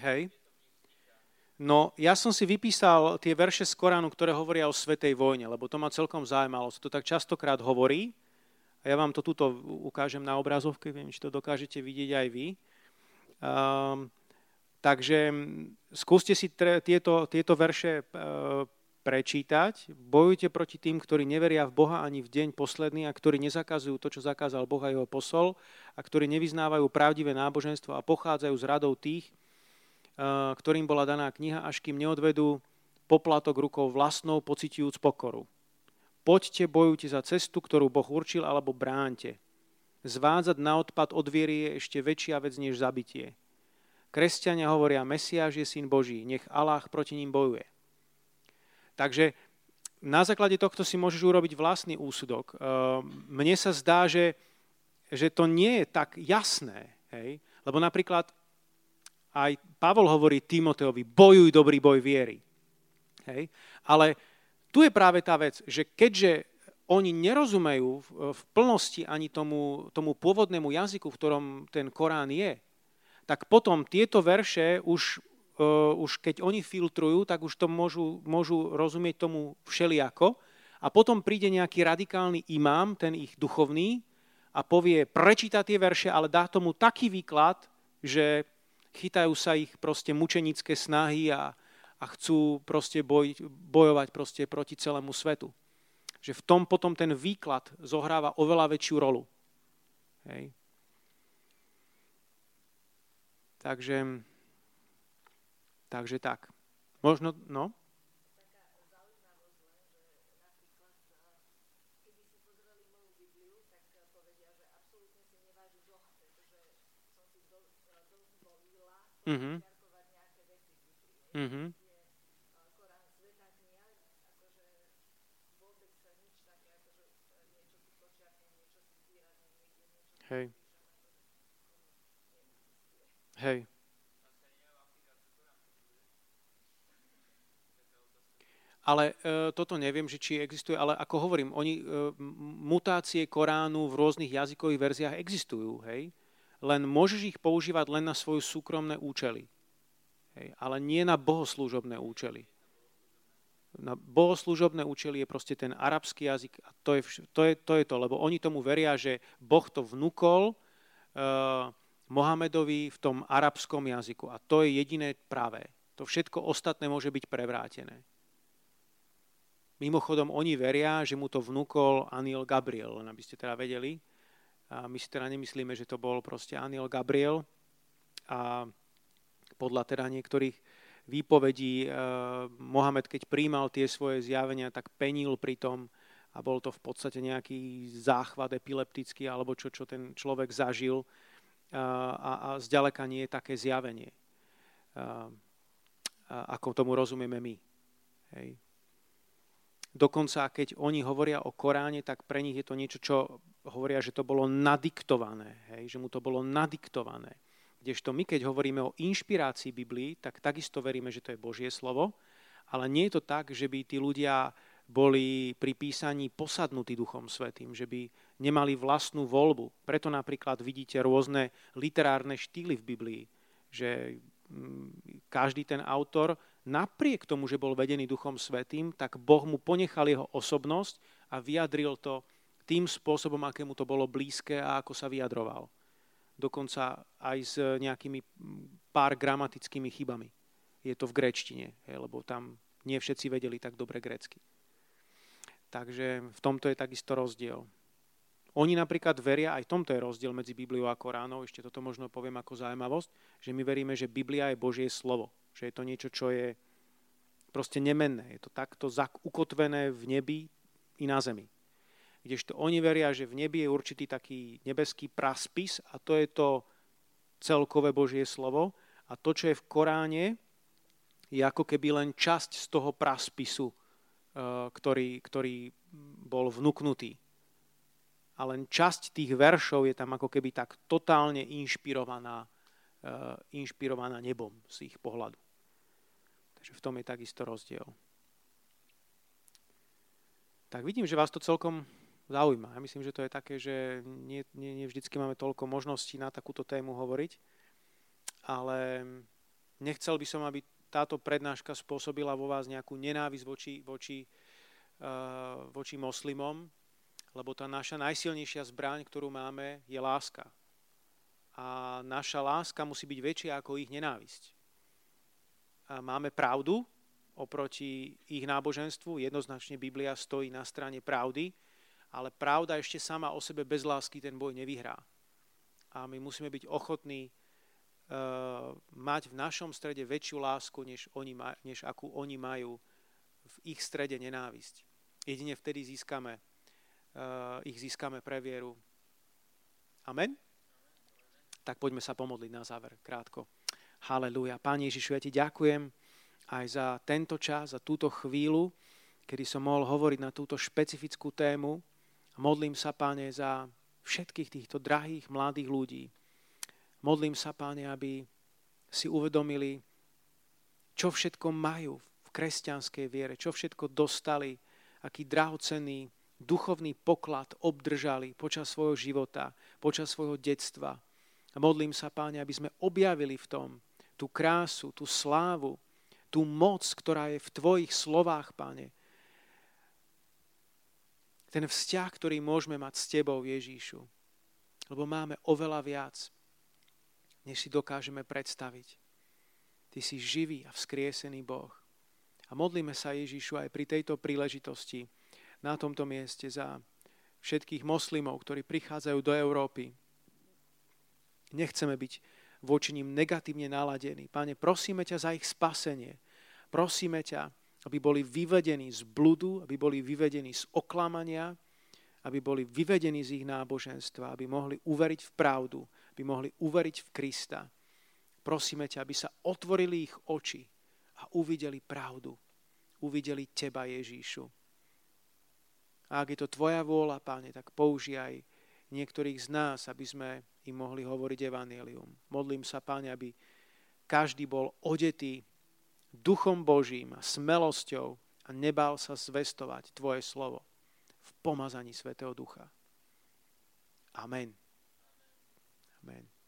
Hej. No, ja som si vypísal tie verše z Koránu, ktoré hovoria o Svetej vojne, lebo to ma celkom zaujímalo. To tak častokrát hovorí. A ja vám to tuto ukážem na obrazovke, viem, či to dokážete vidieť aj vy. Um, takže skúste si tre, tieto, tieto verše uh, prečítať. Bojujte proti tým, ktorí neveria v Boha ani v deň posledný a ktorí nezakazujú to, čo zakázal Boh a jeho posol a ktorí nevyznávajú pravdivé náboženstvo a pochádzajú z radov tých, eh, ktorým bola daná kniha, až kým neodvedú poplatok rukou vlastnou, pocitujúc pokoru. Poďte, bojujte za cestu, ktorú Boh určil, alebo bránte. Zvádzať na odpad od viery je ešte väčšia vec než zabitie. Kresťania hovoria, Mesiáš je syn Boží, nech Allah proti ním bojuje. Takže na základe tohto si môžeš urobiť vlastný úsudok. Ehm, mne sa zdá, že, že to nie je tak jasné. Hej? Lebo napríklad aj Pavol hovorí Timoteovi, bojuj dobrý boj viery. Hej? Ale tu je práve tá vec, že keďže oni nerozumejú v plnosti ani tomu, tomu pôvodnému jazyku, v ktorom ten Korán je, tak potom tieto verše už už keď oni filtrujú, tak už to môžu, môžu rozumieť tomu všeliako. A potom príde nejaký radikálny imám, ten ich duchovný, a povie, prečíta tie verše, ale dá tomu taký výklad, že chytajú sa ich proste mučenické snahy a, a chcú proste boj, bojovať proste proti celému svetu. Že v tom potom ten výklad zohráva oveľa väčšiu rolu. Hej. Takže Takže tak. Možno, no? Mm-hmm. Mm-hmm. Hej. Hej. Ale e, toto neviem, že či existuje, ale ako hovorím, oni, e, mutácie Koránu v rôznych jazykových verziách existujú, hej? Len môžeš ich používať len na svoje súkromné účely. Hej? Ale nie na bohoslúžobné účely. Na bohoslúžobné účely je proste ten arabský jazyk a to je, to je, to, je to, lebo oni tomu veria, že Boh to vnúkol uh, Mohamedovi v tom arabskom jazyku a to je jediné pravé. To všetko ostatné môže byť prevrátené. Mimochodom, oni veria, že mu to vnúkol aniel Gabriel, len aby ste teda vedeli. A my si teda nemyslíme, že to bol proste aniel Gabriel. A podľa teda niektorých výpovedí eh, Mohamed, keď príjmal tie svoje zjavenia, tak penil pri tom a bol to v podstate nejaký záchvat epileptický alebo čo, čo ten človek zažil a, a, a zďaleka nie je také zjavenie, a, ako tomu rozumieme my. Hej. Dokonca, keď oni hovoria o Koráne, tak pre nich je to niečo, čo hovoria, že to bolo nadiktované, hej, že mu to bolo nadiktované. Kdežto my, keď hovoríme o inšpirácii Biblii, tak takisto veríme, že to je Božie slovo, ale nie je to tak, že by tí ľudia boli pri písaní posadnutí Duchom Svetým, že by nemali vlastnú voľbu. Preto napríklad vidíte rôzne literárne štýly v Biblii, že mm, každý ten autor napriek tomu, že bol vedený Duchom Svetým, tak Boh mu ponechal jeho osobnosť a vyjadril to tým spôsobom, akému to bolo blízke a ako sa vyjadroval. Dokonca aj s nejakými pár gramatickými chybami. Je to v gréčtine, lebo tam nie všetci vedeli tak dobre grécky. Takže v tomto je takisto rozdiel. Oni napríklad veria, aj v tomto je rozdiel medzi Bibliou a Koránom, ešte toto možno poviem ako zaujímavosť, že my veríme, že Biblia je Božie slovo že je to niečo, čo je proste nemenné. Je to takto ukotvené v nebi i na zemi. Kdežto oni veria, že v nebi je určitý taký nebeský praspis a to je to celkové Božie slovo. A to, čo je v Koráne, je ako keby len časť z toho praspisu, eh, ktorý, ktorý bol vnúknutý. A len časť tých veršov je tam ako keby tak totálne inšpirovaná, inšpirovaná nebom z ich pohľadu. Takže v tom je takisto rozdiel. Tak vidím, že vás to celkom zaujíma. Ja myslím, že to je také, že nie, nie, nie vždycky máme toľko možností na takúto tému hovoriť, ale nechcel by som, aby táto prednáška spôsobila vo vás nejakú nenávisť voči, voči, uh, voči moslimom, lebo tá naša najsilnejšia zbraň, ktorú máme, je láska. A naša láska musí byť väčšia ako ich nenávisť. A máme pravdu oproti ich náboženstvu, jednoznačne Biblia stojí na strane pravdy, ale pravda ešte sama o sebe bez lásky ten boj nevyhrá. A my musíme byť ochotní uh, mať v našom strede väčšiu lásku, než, oni než akú oni majú v ich strede nenávisť. Jedine vtedy získame, uh, ich získame pre vieru. Amen? Tak poďme sa pomodliť na záver, krátko. Haleluja. Pán Ježišu, ja ti ďakujem aj za tento čas, za túto chvíľu, kedy som mohol hovoriť na túto špecifickú tému, modlím sa, Páne, za všetkých týchto drahých mladých ľudí. Modlím sa, Páne, aby si uvedomili, čo všetko majú v kresťanskej viere, čo všetko dostali, aký drahocenný duchovný poklad obdržali počas svojho života, počas svojho detstva. A modlím sa, Páne, aby sme objavili v tom tú krásu, tú slávu, tú moc, ktorá je v Tvojich slovách, Pane, ten vzťah, ktorý môžeme mať s Tebou, Ježíšu. Lebo máme oveľa viac, než si dokážeme predstaviť. Ty si živý a vzkriesený Boh. A modlíme sa, Ježíšu, aj pri tejto príležitosti na tomto mieste za všetkých moslimov, ktorí prichádzajú do Európy. Nechceme byť voči ním negatívne naladení. Pane, prosíme ťa za ich spasenie. Prosíme ťa, aby boli vyvedení z bludu, aby boli vyvedení z oklamania, aby boli vyvedení z ich náboženstva, aby mohli uveriť v pravdu, aby mohli uveriť v Krista. Prosíme ťa, aby sa otvorili ich oči a uvideli pravdu. Uvideli Teba, Ježíšu. A ak je to Tvoja vôľa, Páne, tak použij niektorých z nás, aby sme im mohli hovoriť evanelium. Modlím sa, Páne, aby každý bol odetý duchom Božím a smelosťou a nebál sa zvestovať Tvoje slovo v pomazaní Svetého Ducha. Amen. Amen.